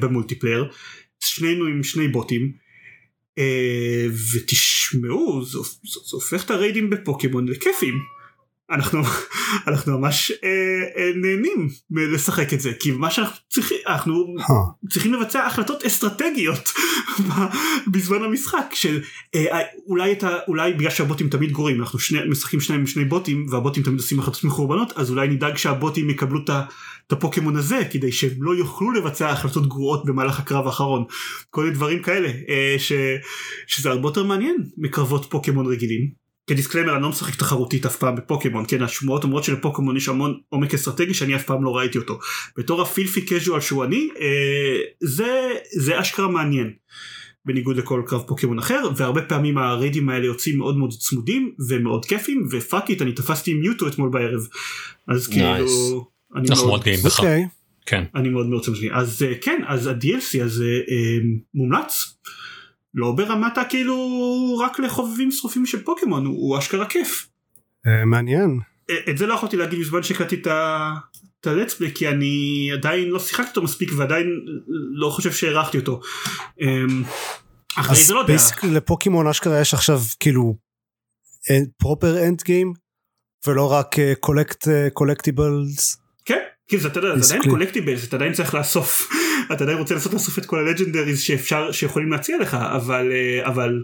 במולטיפלייר. שנינו עם שני בוטים. אה, ותשמעו זה, זה, הופך את הריידים בפוקימון לכיפים אנחנו אנחנו ממש אה, אה, נהנים לשחק את זה כי מה שאנחנו צריכים אנחנו huh. צריכים לבצע החלטות אסטרטגיות בזמן המשחק של אה, אולי אתה אולי בגלל שהבוטים תמיד גרועים אנחנו שני, משחקים שניים עם שני בוטים והבוטים תמיד עושים החלטות מחורבנות אז אולי נדאג שהבוטים יקבלו את הפוקימון הזה כדי שהם לא יוכלו לבצע החלטות גרועות במהלך הקרב האחרון כל מיני דברים כאלה אה, ש, שזה הרבה יותר מעניין מקרבות פוקימון רגילים. כדיסקלמר אני לא משחק תחרותית אף פעם בפוקימון כן השמועות אומרות שלפוקימון יש המון עומק אסטרטגי שאני אף פעם לא ראיתי אותו בתור הפילפי קז'ואל שהוא אני אה, זה זה אשכרה מעניין בניגוד לכל קרב פוקימון אחר והרבה פעמים הריידים האלה יוצאים מאוד מאוד צמודים ומאוד כיפים ופאק איט אני תפסתי מיוטו אתמול בערב אז כאילו אני אנחנו מאוד גאים בך. אוקיי. כן. אני מאוד מאוד רוצה אז אה, כן אז ה-DLC הזה אה, מומלץ. לא ברמת הכאילו רק לחובבים שרופים של פוקימון הוא, הוא אשכרה כיף. Uh, מעניין. את זה לא יכולתי להגיד בזמן שהקלטתי את ה let's play כי אני עדיין לא שיחקתי אותו מספיק ועדיין לא חושב שהערכתי אותו. אמ, אחרי זה לא יודע. אז לפוקימון אשכרה יש עכשיו כאילו proper end game ולא רק collectibles. אה, כן כאילו זה עדיין collectibles אתה עדיין צריך לאסוף אתה עדיין רוצה לנסות לאסוף את כל ה legendaries שאפשר שיכולים להציע לך אבל אה, אבל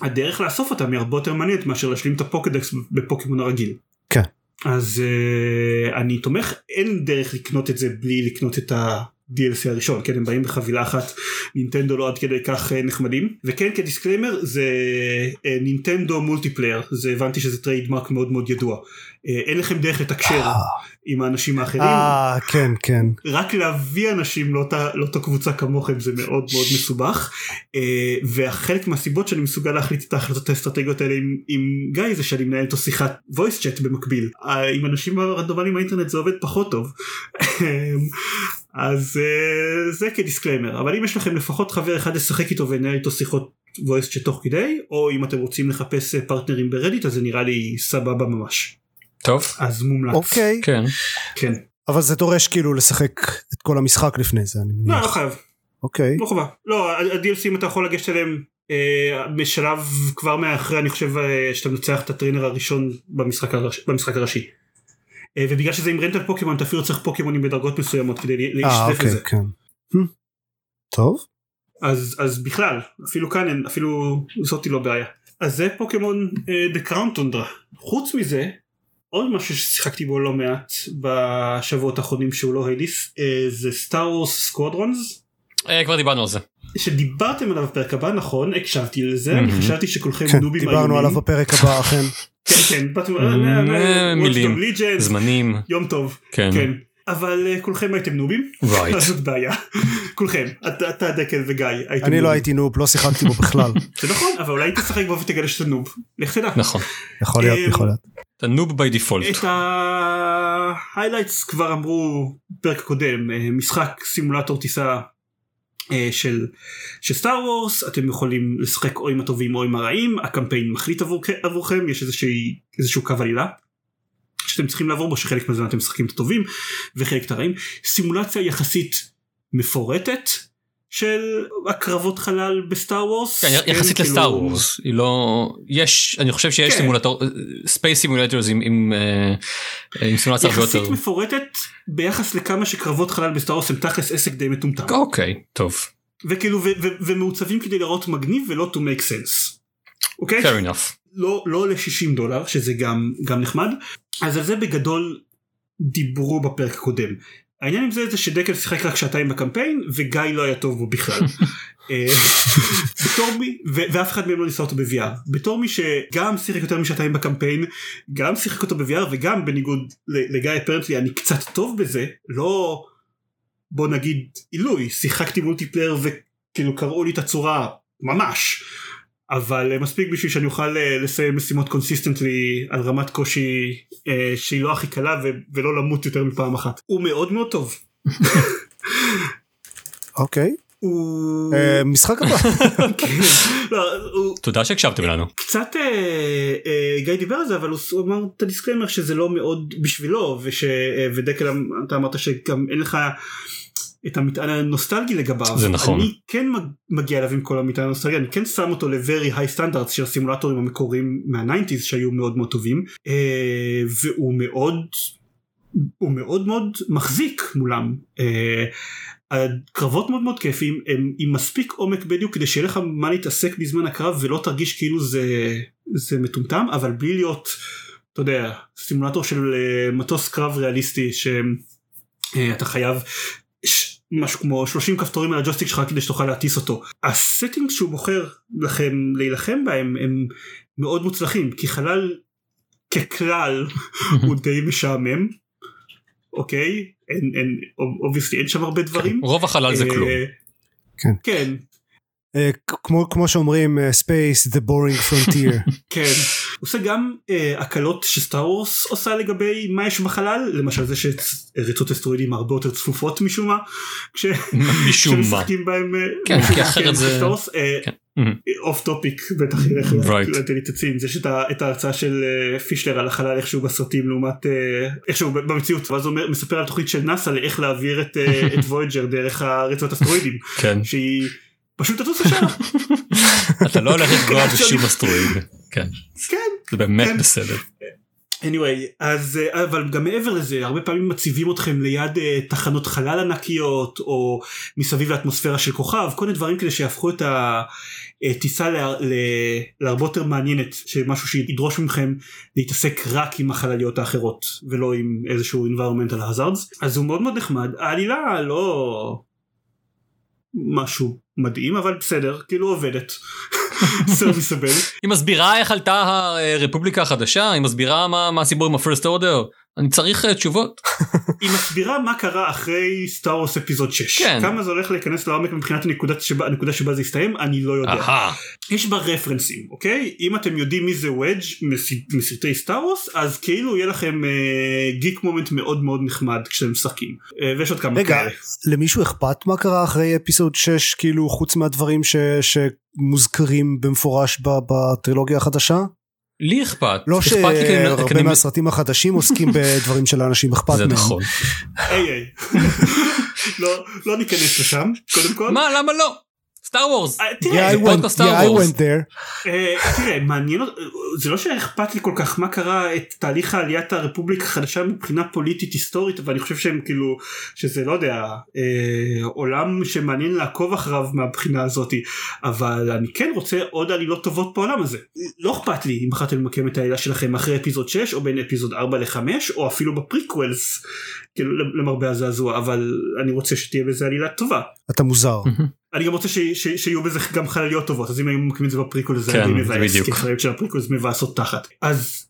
הדרך לאסוף אותם היא הרבה יותר מעניינת מאשר להשלים את הפוקדקס בפוקימון הרגיל. כן. אז אה, אני תומך אין דרך לקנות את זה בלי לקנות את ה... DLC הראשון כן הם באים בחבילה אחת נינטנדו לא עד כדי כך אה, נחמדים וכן כ disclaimer זה נינטנדו multiplayer זה הבנתי שזה trademark מאוד מאוד ידוע אין לכם דרך לתקשר עם האנשים האחרים. אה, כן, כן. רק להביא אנשים לאותה, קבוצה כמוכם זה מאוד מאוד מסובך. אה, והחלק מהסיבות שאני מסוגל להחליט את ההחלטות האסטרטגיות האלה עם, עם גיא זה שאני מנהל איתו שיחת voice chat במקביל. אה, עם אנשים רנדומליים באינטרנט זה עובד פחות טוב. אז אה, זה כ disclaimer. אבל אם יש לכם לפחות חבר אחד לשחק איתו ולנהל איתו שיחות voice chat תוך כדי, או אם אתם רוצים לחפש פרטנרים ברדיט אז זה נראה לי סבבה ממש. טוב. אז מומלץ. אוקיי. כן. כן. אבל זה דורש כאילו לשחק את כל המשחק לפני זה אני מניח. לא, לא חייב. אוקיי. לא חובה. לא, ה-DLC ים אתה יכול לגשת אליהם אה, בשלב כבר מאחרי אני חושב אה, שאתה מנצח את ה trainer הראשון במשחק, הראש, במשחק הראשי. אה, ובגלל שזה עם rental פוקימון אתה אפילו צריך פוקימונים בדרגות מסוימות כדי להשתתף אוקיי, בזה. כן. Hmm. טוב. אז, אז בכלל אפילו כאן אין אפילו זאתי לא בעיה. אז זה פוקימון The Crown Tundra. חוץ מזה עוד משהו ששיחקתי בו לא מעט בשבועות האחרונים שהוא לא Hades אה, זה Star Wars Squadrons. אה, כבר דיברנו על זה. שדיברתם עליו בפרק הבא נכון הקשבתי לזה. אני חשבתי שכולכם כן, נובים דיברנו עליו בפרק הבא אכן. כן כן באתם אה, מילים. זמנים. יום טוב כן. אבל אה, כולכם הייתם נובים Right. אז זאת בעיה כולכם אתה אתה, דקל וגיא הייתם אני לא נובים. הייתי נוב, לא שיחקתי בו בכלל. זה נכון אבל אולי תשחק בו ותגלה שאתה נוב לך תדע נכון. יכול להיות, אה, יכול להיות. אתה נוב ביי דיפולט. את ה highlights כבר אמרו פרק קודם אה, משחק סימולטור טיסה של של Star Wars אתם יכולים לשחק או עם הטובים או עם הרעים הקמפיין מחליט עבור, עבורכם יש איזושהי, איזשהו קו עלילה שאתם צריכים לעבור בו שחלק מהזמן אתם משחקים את הטובים וחלק את הרעים סימולציה יחסית מפורטת של הקרבות חלל ב Star Wars כן, יחסית כאילו- ל Star Wars היא לא יש אני חושב שיש כן. סימולטור space simulators עם עם אה, עם סימולציה הרבה יחסית יותר. מפורטת ביחס לכמה שקרבות חלל ב Star Wars הם תכלס עסק די מטומטם אוקיי טוב וכאילו ו- ו- ומעוצבים כדי לראות מגניב ולא to make sense. אוקיי? fair enough. לא לא ל-60 דולר שזה גם גם נחמד אז על זה בגדול דיברו בפרק הקודם. העניין עם זה זה שדקל שיחק רק שעתיים בקמפיין וגיא לא היה טוב בו בכלל. אה, בתור מי ו- ואף אחד מהם לא ניסה אותו ב-VR בתור מי שגם שיחק יותר משעתיים בקמפיין גם שיחק אותו ב-VR וגם בניגוד לגיא apparently אני קצת טוב בזה לא בוא נגיד עילוי שיחקתי multiplayer וכאילו קרעו לי את הצורה ממש אבל אה, מספיק בשביל שאני אוכל אה, לסיים משימות consistently על רמת קושי אה, שהיא לא הכי קלה ו- ולא למות יותר מפעם אחת הוא מאוד מאוד טוב אוקיי. הוא אה, משחק הבא. לא, תודה שהקשבתם לנו. קצת גיא דיבר על זה אבל הוא אמר את ה disclaimer שזה לא מאוד בשבילו וש, ודקל אתה אמרת שגם אין לך את המטען הנוסטלגי לגביו זה נכון. אני כן מג- מגיע אליו עם כל המטען הנוסטלגי אני כן שם אותו ל-very high standards של הסימולטורים המקוריים מה nineties שהיו מאוד מאוד טובים אה, והוא מאוד הוא מאוד מאוד מחזיק מולם. אה, הקרבות מאוד מאוד כיפים הם עם מספיק עומק בדיוק כדי שיהיה לך מה להתעסק בזמן הקרב ולא תרגיש כאילו זה זה מטומטם אבל בלי להיות אתה יודע סימולטור של אה, מטוס קרב ריאליסטי שאתה חייב ש- משהו כמו 30 כפתורים על הג'ויסטיק שלך כדי שתוכל להטיס אותו ה setting שהוא בוחר לכם להילחם בהם הם מאוד מוצלחים כי חלל ככלל הוא די משעמם אוקיי אין אין אובייסטי אין שם הרבה דברים רוב החלל זה אה, כלום. כן. כן כמו כמו שאומרים אה, space the boring frontier. כן הוא עושה גם אה, הקלות שסטאר וורס עושה לגבי מה יש בחלל למשל זה שריצות אסטרואידים הרבה יותר צפופות משום מה כש- משום מה. כשמשחקים בהם אה, כן, כי אחרת כן, זה- סטאר וורס, אה, כן. off topic בטח ילך Right. לתת לי את הציון יש את ההרצאה של אה, פישלר על החלל איכשהו בסרטים לעומת אה, איכשהו במציאות ואז הוא מספר על תוכנית של נאסא לאיך להעביר את אה, Voyager דרך חגורת אסטרואידים כן. שהיא פשוט תטוס לשם אתה לא הולך לפגוע בשום אסטרואיד. כן. כן זה באמת כן. בסדר. anyway אז אה, אבל גם מעבר לזה הרבה פעמים מציבים אתכם ליד אה, תחנות חלל ענקיות או מסביב לאטמוספירה של כוכב כל מיני דברים כדי שיהפכו את הטיסה לה- ל- להרבה יותר מעניינת שמשהו שידרוש מכם להתעסק רק עם החלליות האחרות ולא עם איזשהו environmental hazards אז הוא מאוד מאוד נחמד העלילה לא משהו מדהים אבל בסדר כאילו עובדת. היא מסבירה איך עלתה הרפובליקה החדשה היא מסבירה מה הסיפור עם הפרסט אורדר אני צריך אה, תשובות היא מסבירה מה קרה אחרי Star Wars episode 6 כן. כמה זה הולך להיכנס לעומק מבחינת הנקודה שבה, הנקודה שבה זה יסתיים אני לא יודע אהה. יש בה רפרנסים אוקיי אם אתם יודעים מי זה Wedge מסרטי Star Wars אז כאילו יהיה לכם אה, geek moment מאוד מאוד נחמד כשאתם משחקים אה, ויש עוד כמה רגע, כאלה. למישהו אכפת מה קרה אחרי episode 6 כאילו חוץ מהדברים ש, שמוזכרים במפורש בטרילוגיה החדשה? לי אכפת. לא שהרבה מהסרטים החדשים עוסקים בדברים שלאנשים אכפת זה מהם. נכון. היי היי. לא לא ניכנס לשם קודם כל. מה למה לא סטאר וורס. אה, Yeah, תראה, I זה went, פודקאסט went there. אה, תראה, מעניין, זה לא שאכפת לי כל כך מה קרה את תהליך העליית הרפובליקה החדשה מבחינה פוליטית היסטורית, אבל אני חושב שהם כאילו, שזה לא יודע, אה, עולם שמעניין לעקוב אחריו מהבחינה הזאתי, אבל אני כן רוצה עוד עלילות טובות בעולם הזה. לא אכפת לי אם בחרתם למקם את העלילה שלכם אחרי episode 6 או בין episode 4 ל-5 או אפילו ב prequels, כאילו למרבה הזעזוע, אבל אני רוצה שתהיה בזה עלילה טובה. אתה מוזר. אני גם רוצה ש, ש, שיהיו בזה גם חלליות טובות אז אם היו ממקמים את זה בפריקול זה כן, היה די זה מבאס. כי החלליות של ה prequels מבאסות תחת. אז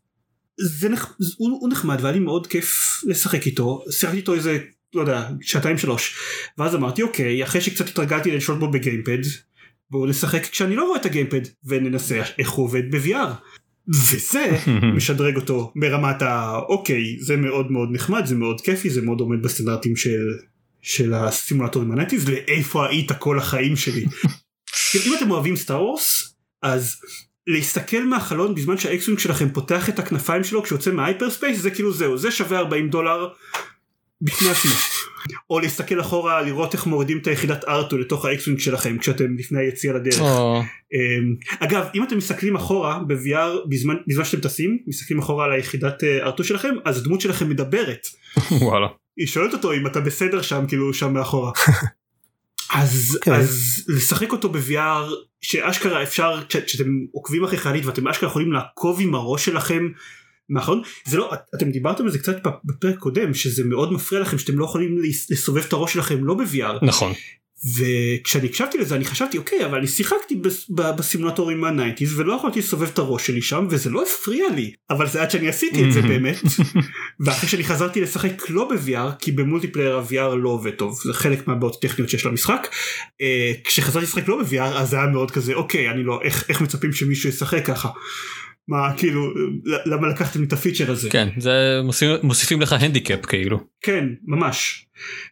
זה נח, הוא, הוא נחמד והיה לי מאוד כיף לשחק איתו. שיחקתי איתו איזה לא יודע שעתיים שלוש. ואז אמרתי אוקיי אחרי שקצת התרגלתי לשלוט בו ב gamepad בואו נשחק כשאני לא רואה את ה gamepad וננסה איך הוא עובד ב-VR וזה משדרג אותו ברמת האוקיי זה מאוד מאוד נחמד זה מאוד כיפי זה מאוד עומד בסטנדרטים של של הסימולטורים ה nineties לאיפה היית כל החיים שלי. אם אתם אוהבים Star Wars אז להסתכל מהחלון בזמן שה X-Wing שלכם פותח את הכנפיים שלו כשיוצא מה hyperspace זה כאילו זהו זה שווה 40 דולר בפני עצמו. או להסתכל אחורה לראות איך מורידים את היחידת Artoo לתוך ה X-Wing שלכם כשאתם לפני היציאה לדרך. אמ, אגב אם אתם מסתכלים אחורה ב-VR בזמן, בזמן שאתם טסים מסתכלים אחורה על היחידת אה, Artoo שלכם אז הדמות שלכם מדברת. וואלה. היא שואלת אותו אם אתה בסדר שם כאילו שם מאחורה. אז כן. אז לשחק אותו ב-VR שאשכרה אפשר כש- כשאתם עוקבים אחרי חללית ואתם אשכרה יכולים לעקוב עם הראש שלכם. מהחלון זה לא את- אתם דיברתם על זה קצת בפרק קודם שזה מאוד מפריע לכם שאתם לא יכולים לס- לסובב את הראש שלכם לא ב-VR נכון. וכשאני הקשבתי לזה אני חשבתי אוקיי אבל אני שיחקתי בסימולטורים מהניינטיז ולא יכולתי לסובב את הראש שלי שם וזה לא הפריע לי. אבל זה עד שאני עשיתי את זה באמת. ואחרי שאני חזרתי לשחק לא ב-VR כי ב multiplayer ה-VR לא עובד טוב. זה חלק מהבעיות הטכניות שיש למשחק. אה, כשחזרתי לשחק לא ב-VR אז זה היה מאוד כזה אוקיי אני לא איך, איך מצפים שמישהו ישחק ככה. מה כאילו למה לקחתם לי את הפיצ'ר הזה? כן זה מוסיפים- מוסיפים לך הנדיקאפ כאילו. כן ממש.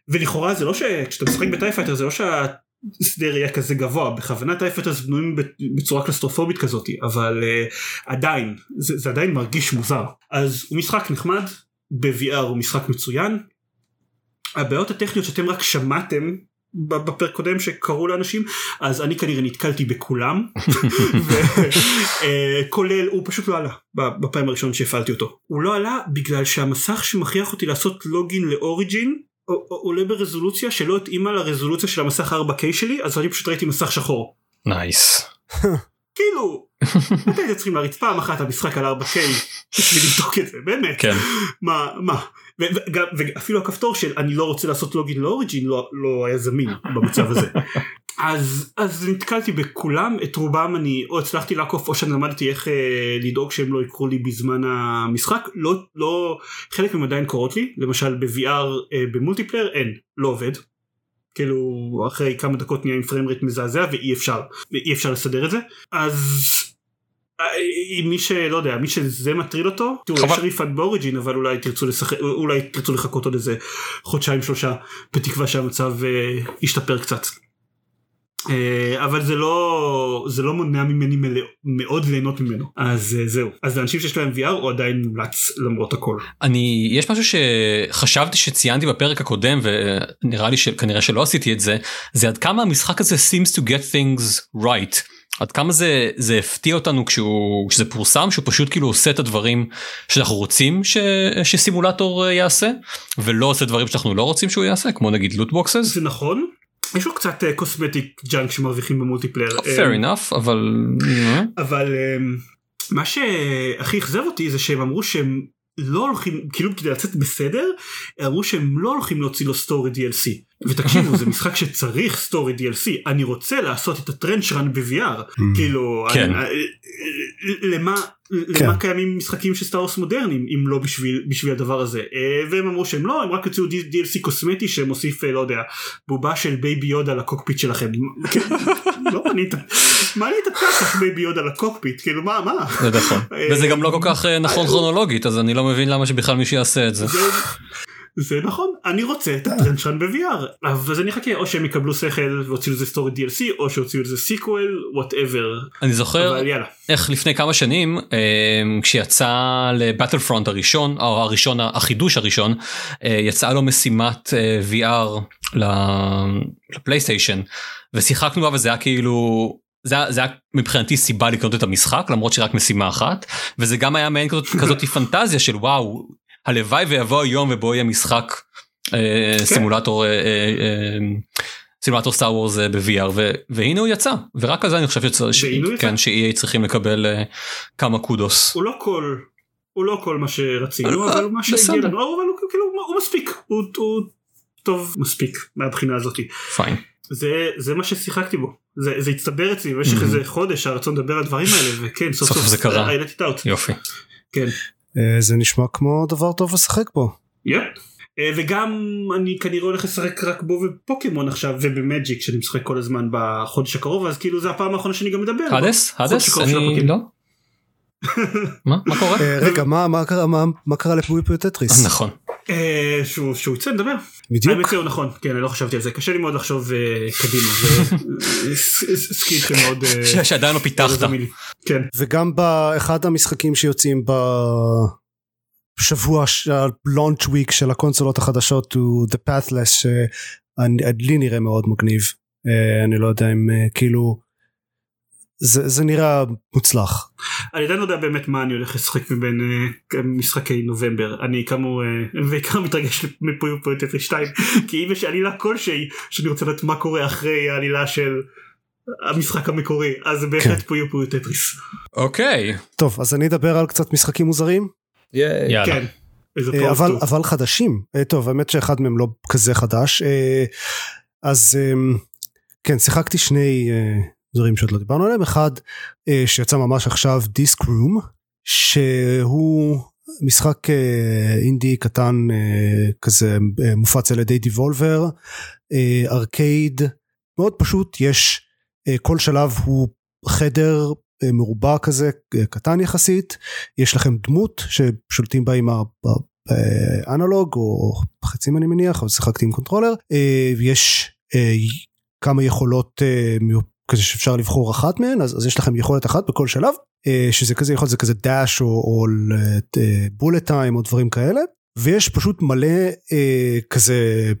ולכאורה זה לא שכשאתה משחק ב TIE fighter זה לא שהשדה ראייה כזה גבוה. בכוונה TIE fighters בנויים בצורה קלסטרופובית כזאת אבל uh, עדיין זה, זה עדיין מרגיש מוזר. אז הוא משחק נחמד ב-VR הוא משחק מצוין. הבעיות הטכניות שאתם רק שמעתם בפרק קודם שקראו לאנשים אז אני כנראה נתקלתי בכולם. וכולל הוא פשוט לא עלה בפעם הראשונה שהפעלתי אותו. הוא לא עלה בגלל שהמסך שמכריח אותי לעשות לוגין לאוריג'ין עולה ברזולוציה שלא התאימה לרזולוציה של המסך 4K שלי אז אני פשוט ראיתי מסך שחור. נייס. כאילו אתם צריכים להריץ פעם אחת המשחק על 4K בשביל לבדוק את זה באמת. כן. מה מה? ו- ואפילו הכפתור של אני לא רוצה לעשות לוגין לאוריג'ין לא, לא היה זמין במצב הזה. אז אז נתקלתי בכולם את רובם אני או הצלחתי לעקוף או שאני למדתי איך אה, לדאוג שהם לא יקרו לי בזמן המשחק. לא לא חלק מהם עדיין קורות לי. למשל ב-VR אה, ב multiplayer אין לא עובד. כאילו אחרי כמה דקות נהיה עם framerate מזעזע ואי אפשר ואי אפשר לסדר את זה. אז מי שלא יודע מי שזה מטריד אותו תראו. אפשר refund ב Origin אבל אולי תרצו לשחק אולי תרצו לחכות עוד איזה חודשיים שלושה בתקווה שהמצב אה, ישתפר קצת. אה, אבל זה לא זה לא מונע ממני מלא, מאוד ליהנות ממנו אז אה, זהו אז לאנשים שיש להם VR הוא עדיין מומלץ למרות הכל. אני יש משהו שחשבתי שציינתי בפרק הקודם ונראה לי שכנראה שלא עשיתי את זה זה עד כמה המשחק הזה seems to get things right. עד כמה זה זה הפתיע אותנו כשהוא כשזה פורסם שהוא פשוט כאילו עושה את הדברים שאנחנו רוצים ש, שסימולטור אה, יעשה ולא עושה דברים שאנחנו לא רוצים שהוא יעשה כמו נגיד loot boxes. זה נכון יש לו קצת cosmetic junk שמרוויחים ב multiplayer. fair אה, enough אבל אה, אבל אמ, מה שהכי אכזב אותי זה שהם אמרו שהם לא הולכים כאילו כדי לצאת בסדר אמרו שהם לא הולכים להוציא לו story DLC ותקשיבו זה משחק שצריך story DLC אני רוצה לעשות את ה trench run ב-VR כאילו כן. אני- למה כן. למה קיימים משחקים של Star Wars מודרניים אם לא בשביל בשביל הדבר הזה? אה, והם אמרו שהם לא הם רק יוציאו DLC קוסמטי שמוסיף אה, לא יודע בובה של Baby Yoda ל cockpit שלכם. כן, לא מעניין את התחת Baby Yoda ל cockpit כאילו מה מה? זה נכון. אה, וזה גם לא כל כך אה, נכון כרונולוגית אז אני לא מבין למה שבכלל מישהו יעשה את זה. זה, נכון. אני רוצה את ה trench run ב-VR אז אני אחכה או שהם יקבלו שכל והוציאו לזה story DLC או שהוציאו לזה sequel whatever אני זוכר איך לפני כמה שנים אה, כשיצא לבטל פרונט הראשון או הראשון החידוש הראשון אה, יצאה לו משימת אה, VR לפלייסטיישן ושיחקנו בה וזה היה כאילו זה, זה היה מבחינתי סיבה לקנות את המשחק למרות שרק משימה אחת וזה גם היה מעין כזאת, כזאת פנטזיה של וואו הלוואי ויבוא היום ובו יהיה משחק אה, כן. סימולטור אה, אה, אה, סימולטור סטאר וורס אה, ב-VR ו- והנה הוא יצא ורק על זה אני חושב שצריך הוא יצא. כן, ש-EA צריכים לקבל אה, כמה קודוס. הוא לא כל הוא לא כל מה שרצינו אה, אבל מה שהגיע בסדר. לנו אבל הוא כאילו הוא- הוא מספיק הוא הוא טוב מספיק מהבחינה הזאתי פיין. זה זה מה ששיחקתי בו זה זה הצטבר אצלי במשך Mhm. איזה חודש הרצון לדבר על הדברים האלה וכן סוף סוף סוף זה קרה. I let it out. יופי. כן. אה, זה נשמע כמו דבר טוב לשחק בו. יפ. אה, וגם אני כנראה הולך לשחק רק בו בפוקימון עכשיו ובמג'יק שאני משחק כל הזמן בחודש הקרוב אז כאילו זה הפעם האחרונה שאני גם מדבר. האדס? האדס? שקרוב של אני. לא. מה? מה קורה? אה, רגע מה מה קרה מה קרה ל Puyo Puyo Tetris נכון. אה, שהוא יצא נדבר. בדיוק האמת שהוא נכון כן אני לא חשבתי על זה קשה לי מאוד לחשוב אה, קדימה זה skill שמאוד שעדיין לא פיתחת. זמין לי. כן וגם באחד המשחקים שיוצאים בשבוע ה launch week של הקונסולות החדשות הוא The Pathless שלי נראה מאוד מגניב אני לא יודע אם כאילו זה, זה נראה מוצלח אני עדיין לא יודע באמת מה אני הולך לשחק מבין אה, משחקי נובמבר אני כאמור אה, בעיקר מתרגש מ Puyo Puyo Tetris 2 כי אם יש עלילה כלשהי שאני רוצה לדעת מה קורה אחרי העלילה של המשחק המקורי אז זה בהחלט כן. Puyo Puyo Tetris. אוקיי. טוב אז אני אדבר על קצת משחקים מוזרים. יאללה. כן. איזה אה, אבל. אבל חדשים טוב האמת שאחד מהם לא כזה חדש אז אה, כן שיחקתי שני דברים שעוד לא דיברנו עליהם. אחד אה, שיצא ממש עכשיו דיסק רום שהוא משחק אה, אינדי קטן אה, כזה מופץ על ידי דיבולבר ארקייד. מאוד פשוט יש כל שלב הוא חדר מרובע כזה קטן יחסית. יש לכם דמות ששולטים בה עם האנלוג או חצים אני מניח אבל שיחקתי עם controller. אה, כמה יכולות כזה שאפשר לבחור אחת מהן אז, אז יש לכם יכולת אחת בכל שלב אה, שזה כזה יכול זה כזה dash או, או bullet time או דברים כאלה ויש פשוט מלא אה, כזה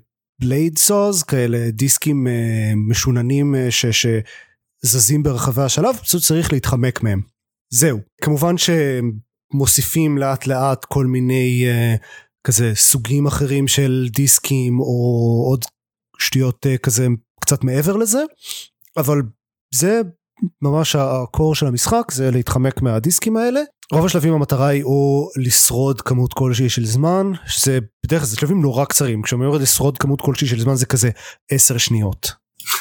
blade saws כאלה דיסקים אה, משוננים אה, ש, שזזים ברחבי השלב פשוט צריך להתחמק מהם. זהו כמובן שמוסיפים לאט לאט כל מיני uh, כזה סוגים אחרים של דיסקים או עוד שטויות uh, כזה קצת מעבר לזה אבל זה ממש הקור של המשחק זה להתחמק מהדיסקים האלה. רוב השלבים המטרה היא או לשרוד כמות כלשהי של זמן שזה בדרך כלל זה שלבים נורא קצרים כשאומרים לשרוד כמות כלשהי של זמן זה כזה עשר שניות.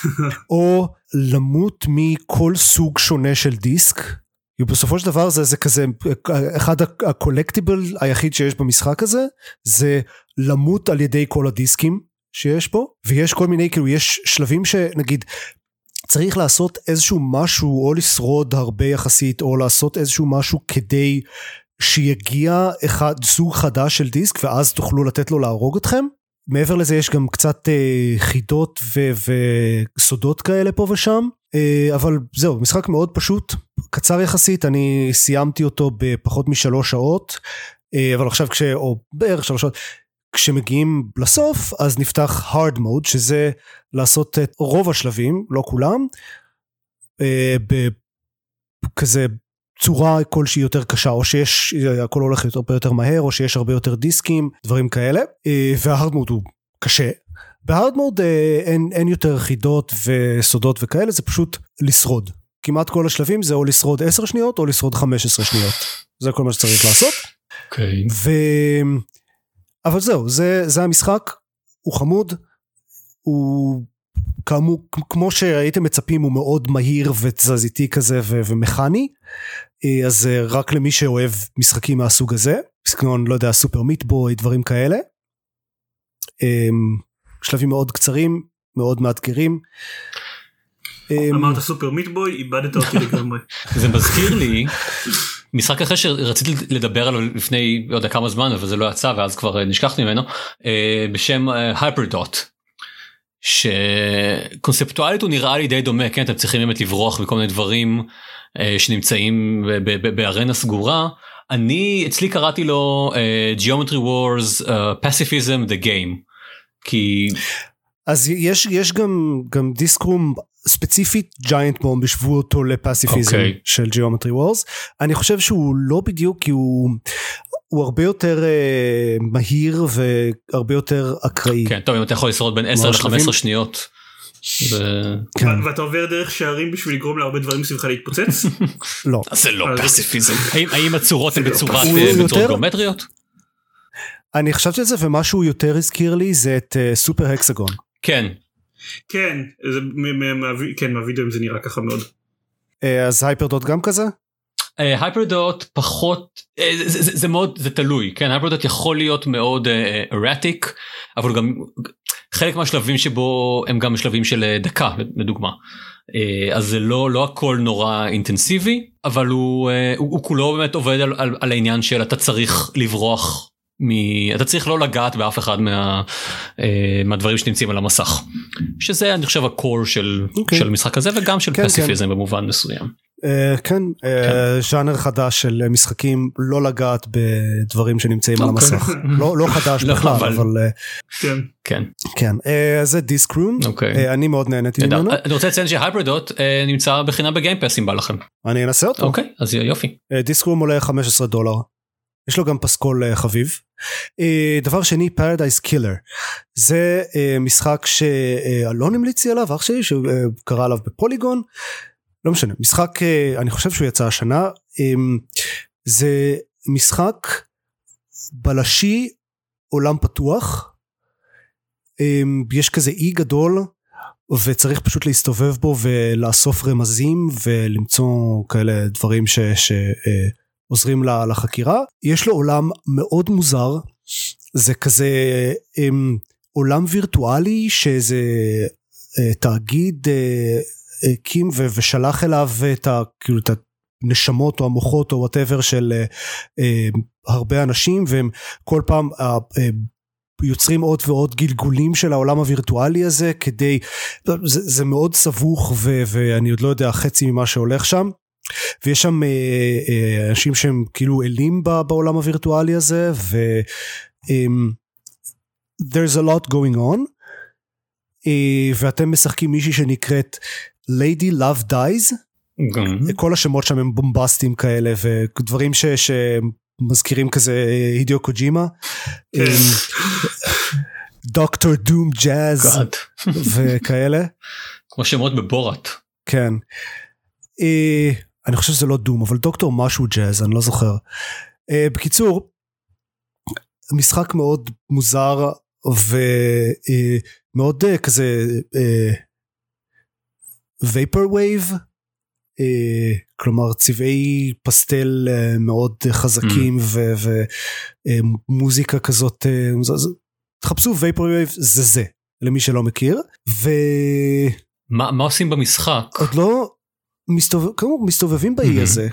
או למות מכל סוג שונה של דיסק כי בסופו של דבר זה, זה כזה אחד הקולקטיבל היחיד שיש במשחק הזה זה למות על ידי כל הדיסקים שיש פה ויש כל מיני כאילו יש שלבים שנגיד צריך לעשות איזשהו משהו או לשרוד הרבה יחסית או לעשות איזשהו משהו כדי שיגיע אחד סוג חדש של דיסק ואז תוכלו לתת לו להרוג אתכם? מעבר לזה יש גם קצת אה, חידות ו- וסודות כאלה פה ושם. אה, אבל זהו משחק מאוד פשוט קצר יחסית אני סיימתי אותו בפחות משלוש שעות. אה, אבל עכשיו כש... או בערך שלוש שעות כשמגיעים לסוף אז נפתח hard mode שזה לעשות את רוב השלבים לא כולם אה, בכזה צורה כלשהי יותר קשה או שיש הכל הולך יותר, הרבה יותר מהר או שיש הרבה יותר דיסקים דברים כאלה אה, וההארד מוד הוא קשה. בהארד מוד אה, אין, אין יותר חידות וסודות וכאלה זה פשוט לשרוד כמעט כל השלבים זה או לשרוד 10 שניות או לשרוד 15 שניות זה כל מה שצריך לעשות. אוקיי. ו... אבל זהו זה זה המשחק הוא חמוד הוא כאמור כמו שהייתם מצפים הוא מאוד מהיר ותזזיתי כזה ו- ומכני אה, אז אה, רק למי שאוהב משחקים מהסוג הזה סגנון לא יודע סופר מיטבוי דברים כאלה. אה, שלבים מאוד קצרים מאוד מאתגרים. אה, אמרת סופר מיטבוי איבדת אותי לגמרי. זה מזכיר לי משחק אחר שרציתי לדבר עליו לפני לא יודע כמה זמן אבל זה לא יצא ואז כבר אה, נשכחתי ממנו אה, בשם הייפרדוט. שקונספטואלית הוא נראה לי די דומה כן אתם צריכים באמת לברוח מכל מיני דברים אה, שנמצאים בארנה סגורה אני אצלי קראתי לו אה, Geometry Wars uh, Pacifism the Game כי אז יש, יש גם, גם דיסקרום ספציפית ג'יינט בום השוו אותו לפסיפיזם אוקיי. של ג'יאומטרי וורס. אני חושב שהוא לא בדיוק כי הוא, הוא הרבה יותר אה, מהיר והרבה יותר אקראי. כן, טוב, אם אתה יכול לשרוד בין 10 השלבים- ל-15 שניות. זה- כן. ו- ואתה עובר דרך שערים בשביל לגרום להרבה דברים מסביבך להתפוצץ? לא. זה לא פסיפיזם. האם- האם הצורות הן לא בצורת אה, יותר- גיאומטריות? אני חשבתי על זה ומה שהוא יותר הזכיר לי זה את אה, סופר הקסגון. כן. כן, זה מ- מ- מהווי- כן, מהווידאוים זה נראה ככה מאוד. אה, אז הייפרדוט גם כזה? הייפרדוט פחות אה, זה, זה, זה מאוד זה תלוי כן הייפרדוט יכול להיות מאוד ארטיק אבל גם חלק מהשלבים שבו הם גם שלבים של אה, דקה לדוגמה אה, אז זה לא לא הכל נורא אינטנסיבי אבל הוא, אה, הוא, הוא כולו באמת עובד על, על, על העניין של אתה צריך לברוח. מ... אתה צריך לא לגעת באף אחד מה... אה, מהדברים שנמצאים על המסך שזה אני חושב הקור של, אוקיי. של המשחק הזה וגם של כן, פסיפיזם במובן מסוים. אה, כן, אה, ז'אנר חדש של משחקים לא לגעת בדברים שנמצאים על אוקיי. המסך. לא לא חדש לא, בכלל אבל- אבל אה, כן. כן. כן. אז זה Disc Room. אוקיי. אה, אני מאוד נהניתי. ממנו. אני רוצה לציין ש HyperDot אה, נמצא בחינם ב Game Pass אם בא לכם. אני אנסה אותו. אוקיי אז יופי. אה, Disc Room עולה 15 דולר. יש לו גם פסקול אה, חביב. אה, דבר שני Paradise Killer. זה אה, משחק שאלון המליץ לי עליו אח שלי שקרא עליו ב Polygon. לא משנה משחק אני חושב שהוא יצא השנה. אה, זה משחק בלשי עולם פתוח. אה, יש כזה אי גדול וצריך פשוט להסתובב בו ולאסוף רמזים ולמצוא כאלה דברים ש... ש עוזרים לה- לחקירה. יש לו עולם מאוד מוזר, זה כזה הם, עולם וירטואלי שאיזה אה, תאגיד אה, הקים ושלח אליו את, ה, כאילו, את הנשמות או המוחות או וואטאבר של אה, אה, הרבה אנשים והם כל פעם אה, אה, יוצרים עוד ועוד גלגולים של העולם הווירטואלי הזה כדי, זה, זה מאוד סבוך ו, ואני עוד לא יודע חצי ממה שהולך שם. ויש שם אה, אה, אנשים שהם כאילו אלים בעולם הווירטואלי הזה ו... um, there's a lot going on אה, ואתם משחקים מישהי שנקראת Lady Love Dies גם. כל השמות שם הם בומבסטיים כאלה ודברים ש... שמזכירים כזה הידיו קוג'ימה כן. דוקטור דום ג'אז. וכאלה כמו שמות בבורת. כן. אה, אני חושב שזה לא דום אבל דוקטור משהו ג'אז אני לא זוכר. אה, בקיצור משחק מאוד מוזר ומאוד אה, כזה vaporwave. כלומר צבעי פסטל אה, מאוד חזקים ומוזיקה כזאת אה, זה- תחפשו vaporwave זה זה למי שלא מכיר ועוד מה מה עושים במשחק? לא מסתובב, כאמור, מסתובבים באי מהמם. הזה.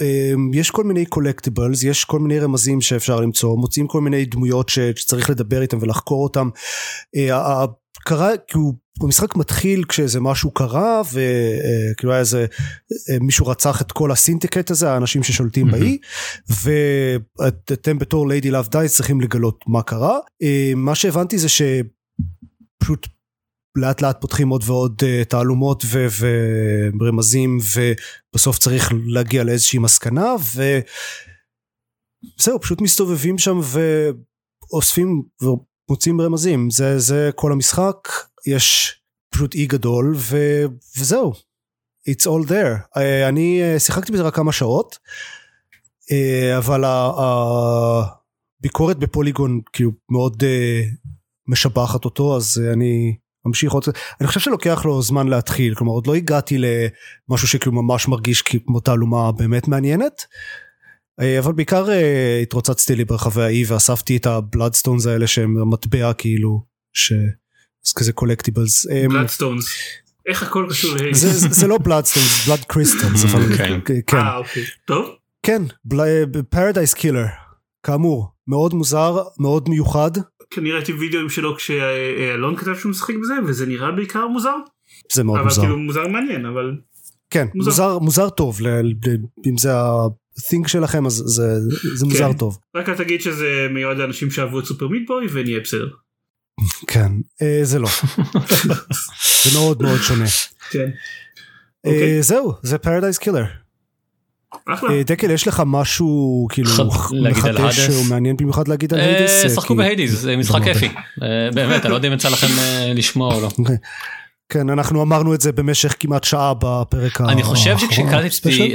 אמ, יש כל מיני collectibles, יש כל מיני רמזים שאפשר למצוא, מוצאים כל מיני דמויות שצריך לדבר איתם ולחקור אותם. אה, קרה, כאילו, המשחק מתחיל כשאיזה משהו קרה וכאילו היה איזה אה, מישהו רצח את כל הסינדיקט הזה האנשים ששולטים מהמם. באי ואתם בתור Lady Love Dies צריכים לגלות מה קרה אה, מה שהבנתי זה שפשוט לאט לאט פותחים עוד ועוד uh, תעלומות ו- ורמזים ובסוף צריך להגיע לאיזושהי מסקנה וזהו פשוט מסתובבים שם ואוספים ומוצאים רמזים. זה זה כל המשחק יש פשוט אי גדול ו- וזהו. It's all there. uh, אני uh, שיחקתי בזה רק כמה שעות אבל הביקורת בפוליגון כאילו מאוד משבחת אותו אז אני ממשיך עוד אני חושב שלוקח לו זמן להתחיל כלומר עוד לא הגעתי למשהו שכאילו ממש מרגיש כמו תעלומה באמת מעניינת. אה, אבל בעיקר אה, התרוצצתי לי ברחבי האי ואספתי את ה bloodstones האלה שהם המטבע כאילו ש... זה כזה collectibles. bloodstones. איך הכל קשור ל... זה, זה, זה לא bloodstones, blood crystals. כן, אה אוקיי. טוב. כן, Paradise Killer, כאמור, מאוד מוזר, מאוד מיוחד, אני ראיתי וידאוים שלו כשאלון כתב שהוא משחק בזה וזה נראה בעיקר מוזר. זה מאוד אבל מוזר. כאילו מוזר מעניין אבל כן, מוזר. מוזר, מוזר טוב, ל, ל, אם זה ה-thing שלכם אז זה, זה מוזר כן. טוב. רק אל תגיד שזה מיועד לאנשים שאהבו את Super Meat Boy ונהיה בסדר. כן, אה, זה לא. זה מאוד מאוד שונה. כן. אה, אוקיי. זהו, זה Paradise Killer. אחלה. דקל, יש לך משהו כאילו מחדש? שהוא מעניין במיוחד להגיד על אה, Hades? שחקו כי- ב Hades, זה משחק לא כיפי. אה, באמת, אני לא יודע אם יצא לכם אה, לשמוע או לא. כן, אנחנו אמרנו את זה במשך כמעט שעה בפרק האחרון. אני חושב שכשקלטתי special?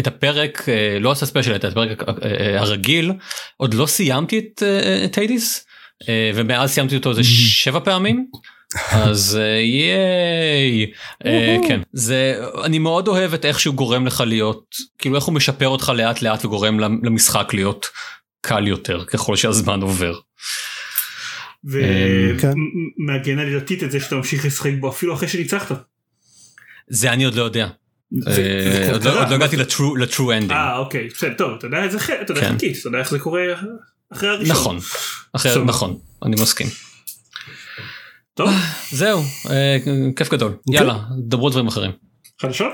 את הפרק, אה, לא את ה special, את הפרק אה, אה, הרגיל, עוד לא סיימתי את, אה, Hades, אה, ומאז סיימתי אותו איזה שבע פעמים. אז אה, yay אה, כן זה אני מאוד אוהב את איך שהוא גורם לך להיות כאילו איך הוא משפר אותך לאט לאט וגורם למשחק להיות קל יותר ככל שהזמן עובר. כן. ומעגן עלילתית את זה שאתה ממשיך לשחק בו אפילו אחרי שניצחת. זה אני עוד לא יודע. אה, עוד לא- לא הגעתי ל true ending. אה אוקיי בסדר טוב אתה יודע איזה יודע כן. חלקית אתה יודע איך זה קורה אחרי הראשון. נכון. נכון אני מסכים. טוב זהו אה, כיף גדול יאללה דברו דברים אחרים. חדשות?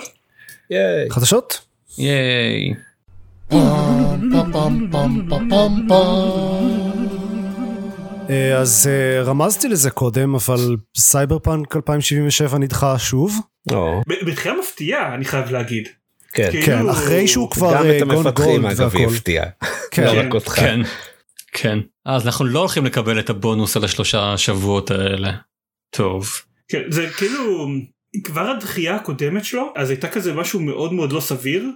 yay. חדשות? yay. אה, אז אה, רמזתי לזה קודם, אבל סייבר פאנק 2077 נדחה שוב. בדחייה מפתיעה אני חייב להגיד. כן. כאילו- כן, אחרי שהוא כבר גם אה, את gone המפתחים gold אגב והכל. יפתיע. כן. לא כן. רק אותך. כן. כן. אז אנחנו לא הולכים לקבל את הבונוס על השלושה שבועות האלה. טוב. כן, זה כאילו כבר הדחייה הקודמת שלו אז הייתה כזה משהו מאוד מאוד לא סביר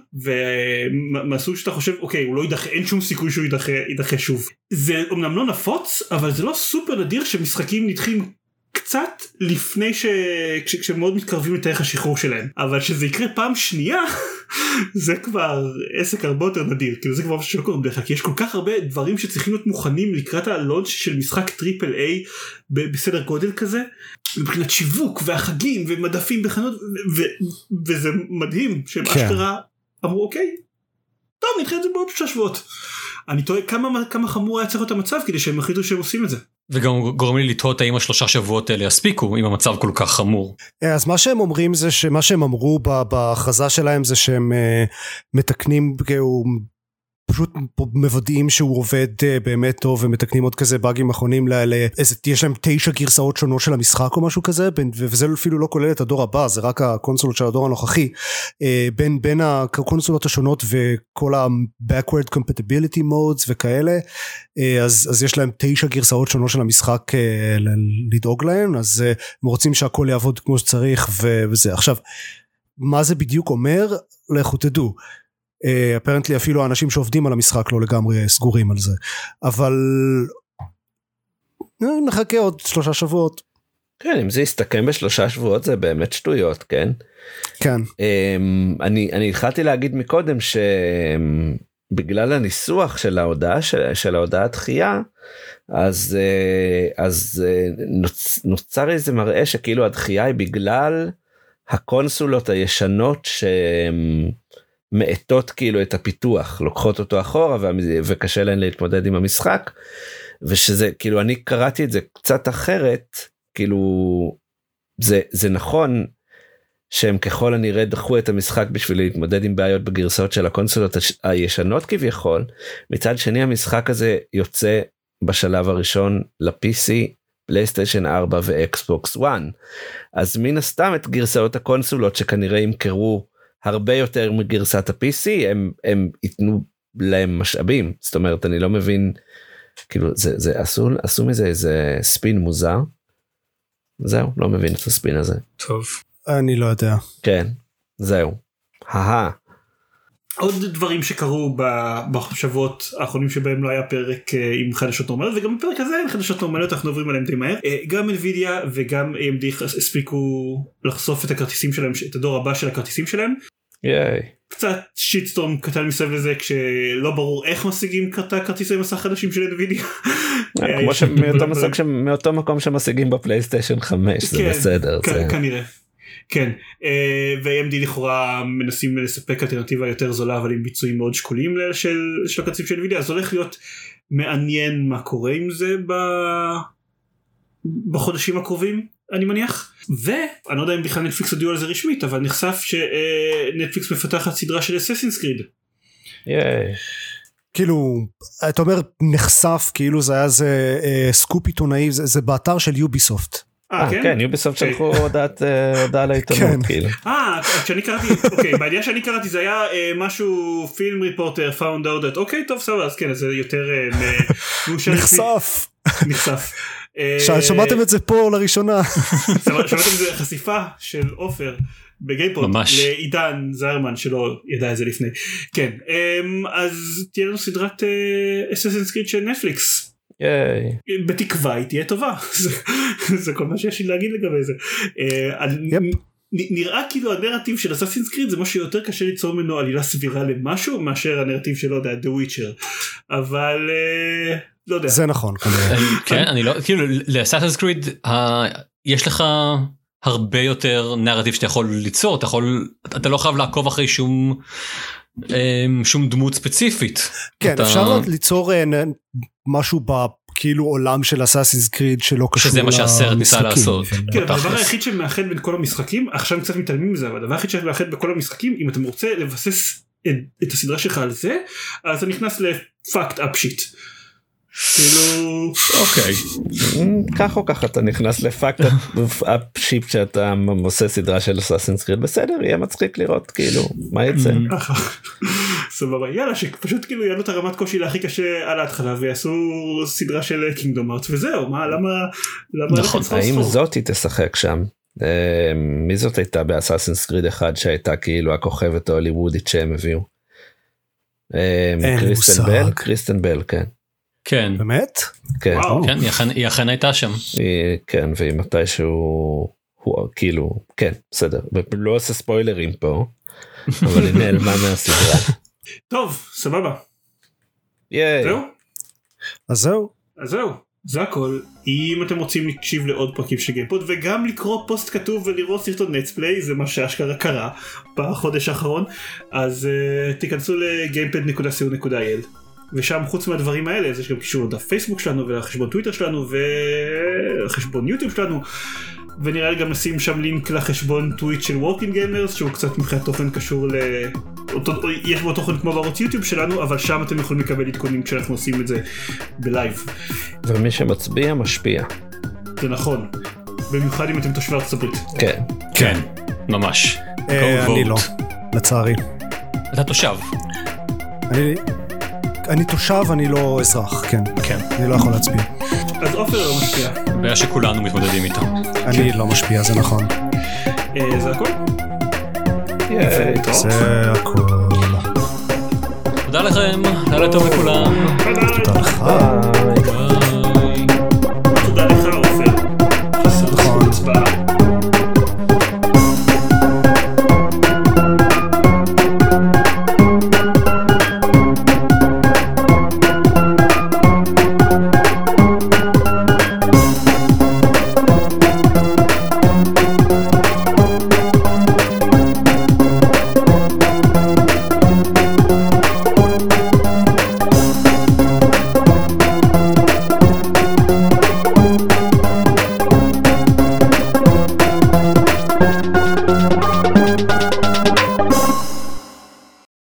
ומהסוג שאתה חושב אוקיי הוא לא יידחה אין שום סיכוי שהוא יידחה, יידחה שוב. זה אמנם לא נפוץ אבל זה לא סופר נדיר שמשחקים נדחים קצת לפני ש... כש... כשהם מאוד מתקרבים לתאריך השחרור שלהם אבל שזה יקרה פעם שנייה זה כבר עסק הרבה יותר נדיר כאילו זה כבר משהו שלא קורה בדרך כלל כי יש כל כך הרבה דברים שצריכים להיות מוכנים לקראת ה launch של משחק triple A בסדר גודל כזה מבחינת שיווק והחגים ומדפים בחנות וזה מדהים שהם כן. אשכרה אמרו אוקיי טוב נדחה את זה בעוד שלושה שבועות. אני תוהה כמה כמה חמור היה צריך להיות המצב כדי שהם החליטו שהם עושים את זה. וגם גורם לי לתהות האם השלושה שבועות האלה יספיקו אם המצב כל כך חמור. אה, אז מה שהם אומרים זה שמה שהם אמרו בהכרזה שלהם זה שהם אה, מתקנים כאילו פשוט מוודאים שהוא עובד אה, באמת טוב ומתקנים עוד כזה באגים אחרונים ל- ל- איזה יש להם תשע גרסאות שונות של המשחק או משהו כזה וזה אפילו לא כולל את הדור הבא זה רק הקונסולות של הדור הנוכחי. אה, בין בין הקונסולות השונות וכל ה-backward compatibility modes וכאלה אה, אז, אז יש להם תשע גרסאות שונות של המשחק לדאוג להם אז הם רוצים שהכל יעבוד כמו שצריך וזה. עכשיו מה זה בדיוק אומר? לכו תדעו אפרנטלי אפילו האנשים שעובדים על המשחק לא לגמרי סגורים על זה. אבל אה, נחכה עוד שלושה שבועות. כן, אם זה יסתכם בשלושה שבועות זה באמת שטויות, כן? כן. אמ, אני אני התחלתי להגיד מקודם שבגלל הניסוח של ההודעה של, של ההודעה דחייה אז אה, אז אה, נוצ, נוצר איזה מראה שכאילו הדחייה היא בגלל הקונסולות הישנות שמאטות כאילו את הפיתוח לוקחות אותו אחורה וקשה להן להתמודד עם המשחק ושזה כאילו אני קראתי את זה קצת אחרת כאילו זה זה נכון שהם ככל הנראה דחו את המשחק בשביל להתמודד עם בעיות בגרסאות של הקונסולות הישנות כביכול מצד שני המשחק הזה יוצא בשלב הראשון ל-PC פלייסטיישן 4 ואקסבוקס 1 אז מן הסתם את גרסאות הקונסולות שכנראה ימכרו הרבה יותר מגרסת ה-PC הם הם ייתנו להם משאבים זאת אומרת אני לא מבין כאילו זה זה עשו עשו מזה איזה ספין מוזר. זהו לא מבין את הספין הזה טוב. אני לא יודע כן זהו. עוד דברים שקרו בשבועות האחרונים שבהם לא היה פרק אה, עם חדשות נורמליות וגם בפרק הזה אין חדשות נורמליות אנחנו עוברים עליהם די מהר אה, גם NVIDIA וגם AMD הספיקו לחשוף את הכרטיסים שלהם את הדור הבא של הכרטיסים שלהם ייי. קצת שיטסטורם קטן מסביב לזה כשלא ברור איך משיגים את הכרטיסי מסך חדשים של NVIDIA. אה, כמו שמאותו מאותו מקום שמשיגים בפלייסטיישן 5 זה כן, בסדר. כנראה. כן אה, ו-AMD לכאורה מנסים לספק אלטרנטיבה יותר זולה אבל עם ביצועים מאוד שקולים של של הקצים של NVIDIA אז הולך להיות מעניין מה קורה עם זה ב- בחודשים הקרובים אני מניח ואני לא יודע אם בכלל נטפליקס הודיעו על זה רשמית אבל נחשף שנטפליקס מפתחת סדרה של Assassin's Creed. כאילו, אתה אומר נחשף, כאילו זה היה איזה אה, סקופ עיתונאי, זה, זה באתר של Ubisoft. אה כן? כן Ubisoft אוקיי. שלחו הודעת אה, הודעה כן. לעיתונות כאילו. אה, כשאני קראתי, אוקיי, בידיעה שאני קראתי זה היה אה, משהו film reporter found out, אוקיי טוב סבבה אז כן זה יותר אה, נחשף. נחשף. אה, שמעתם את זה פה לראשונה. שמע- שמעתם את זה חשיפה של עופר בגיימפוד ממש. לעידן זרמן שלא ידע את זה לפני. כן אמ, אז תהיה לנו סדרת אססנס קריד של נטפליקס. ייי. בתקווה היא תהיה טובה זה- כל מה שיש לי להגיד לגבי זה. אה, נראה כאילו הנרטיב של אססינס קריד זה משהו יותר קשה ליצור ממנו עלילה סבירה למשהו מאשר הנרטיב של לא יודע The Witcher אבל אה, לא יודע זה נכון. כן אני לא כאילו לאסאסינס קריד יש לך הרבה יותר נרטיב שאתה יכול ליצור אתה יכול אתה לא חייב לעקוב אחרי שום שום דמות ספציפית. כן אתה- אפשר ליצור אה, משהו בכאילו עולם של אסאסינס קריד שלא קשור שזה מה שהסרט ניסה למשחקים. לעשות. כן, אבל. הדבר היחיד שמאחד בין כל המשחקים עכשיו קצת מתעלמים מזה אבל הדבר היחיד שמאחד בכל המשחקים אם אתה רוצה לבסס את, את הסדרה שלך על זה אז אתה נכנס ל fucked up shit. כאילו אוקיי כך או כך אתה נכנס ל fucked up shit שאתה עושה סדרה של Assassin's Creed בסדר יהיה מצחיק לראות כאילו מה יצא. Mm. ככה. סבבה יאללה שפשוט כאילו יעלו את הרמת קושי להכי קשה על ההתחלה ויעשו סדרה של Kingdom Hearts וזהו מה למה למה נכון, ללכת האם סחור? זאת היא תשחק שם? אה, מי זאת הייתה באסאסינס קריד אחד שהייתה כאילו הכוכבת ההוליוודית שהם הביאו? אה, קריסטן. בל? קריסטן בל כן. כן באמת? כן. וואו. כן היא אכן- היא אכן הייתה שם. היא- כן והיא מתישהו הוא כאילו כן בסדר לא עושה ספוילרים פה אבל היא נעלמה מהסדרה. טוב סבבה ייי. זהו אז זהו. אז זהו זה הכל אם אתם רוצים להקשיב לעוד פרקים של גיימפוד וגם לקרוא פוסט כתוב ולראות סרטון let's play זה מה שאשכרה קרה בחודש האחרון אז uh, תיכנסו ל gamepod.co.il ושם חוץ מהדברים האלה אז יש גם קישור לדף פייסבוק שלנו ולחשבון טוויטר שלנו ולחשבון יוטיוב שלנו ונראה לי גם נשים שם לינק לחשבון טוויט של Working Gamers שהוא קצת מבחינת תוכן קשור ל... אותו, יש בו תוכן כמו בערוץ יוטיוב שלנו אבל שם אתם יכולים לקבל עדכונים כשאנחנו עושים את זה בלייב. ומי שמצביע משפיע. זה נכון. במיוחד אם אתם תושבי ארצות הברית. כן. כן ממש. אה, אני. לא. לצערי. אתה תושב. אני- אני תושב אני לא אזרח כן. כן. אני לא יכול להצביע. אז עופר לא משפיע. בעיה שכולנו מתמודדים איתה. אני לא משפיע זה נכון. אה, זה הכל? להתראות. זה הכל. תודה לכם, לילה טוב לכולם. תודה לך.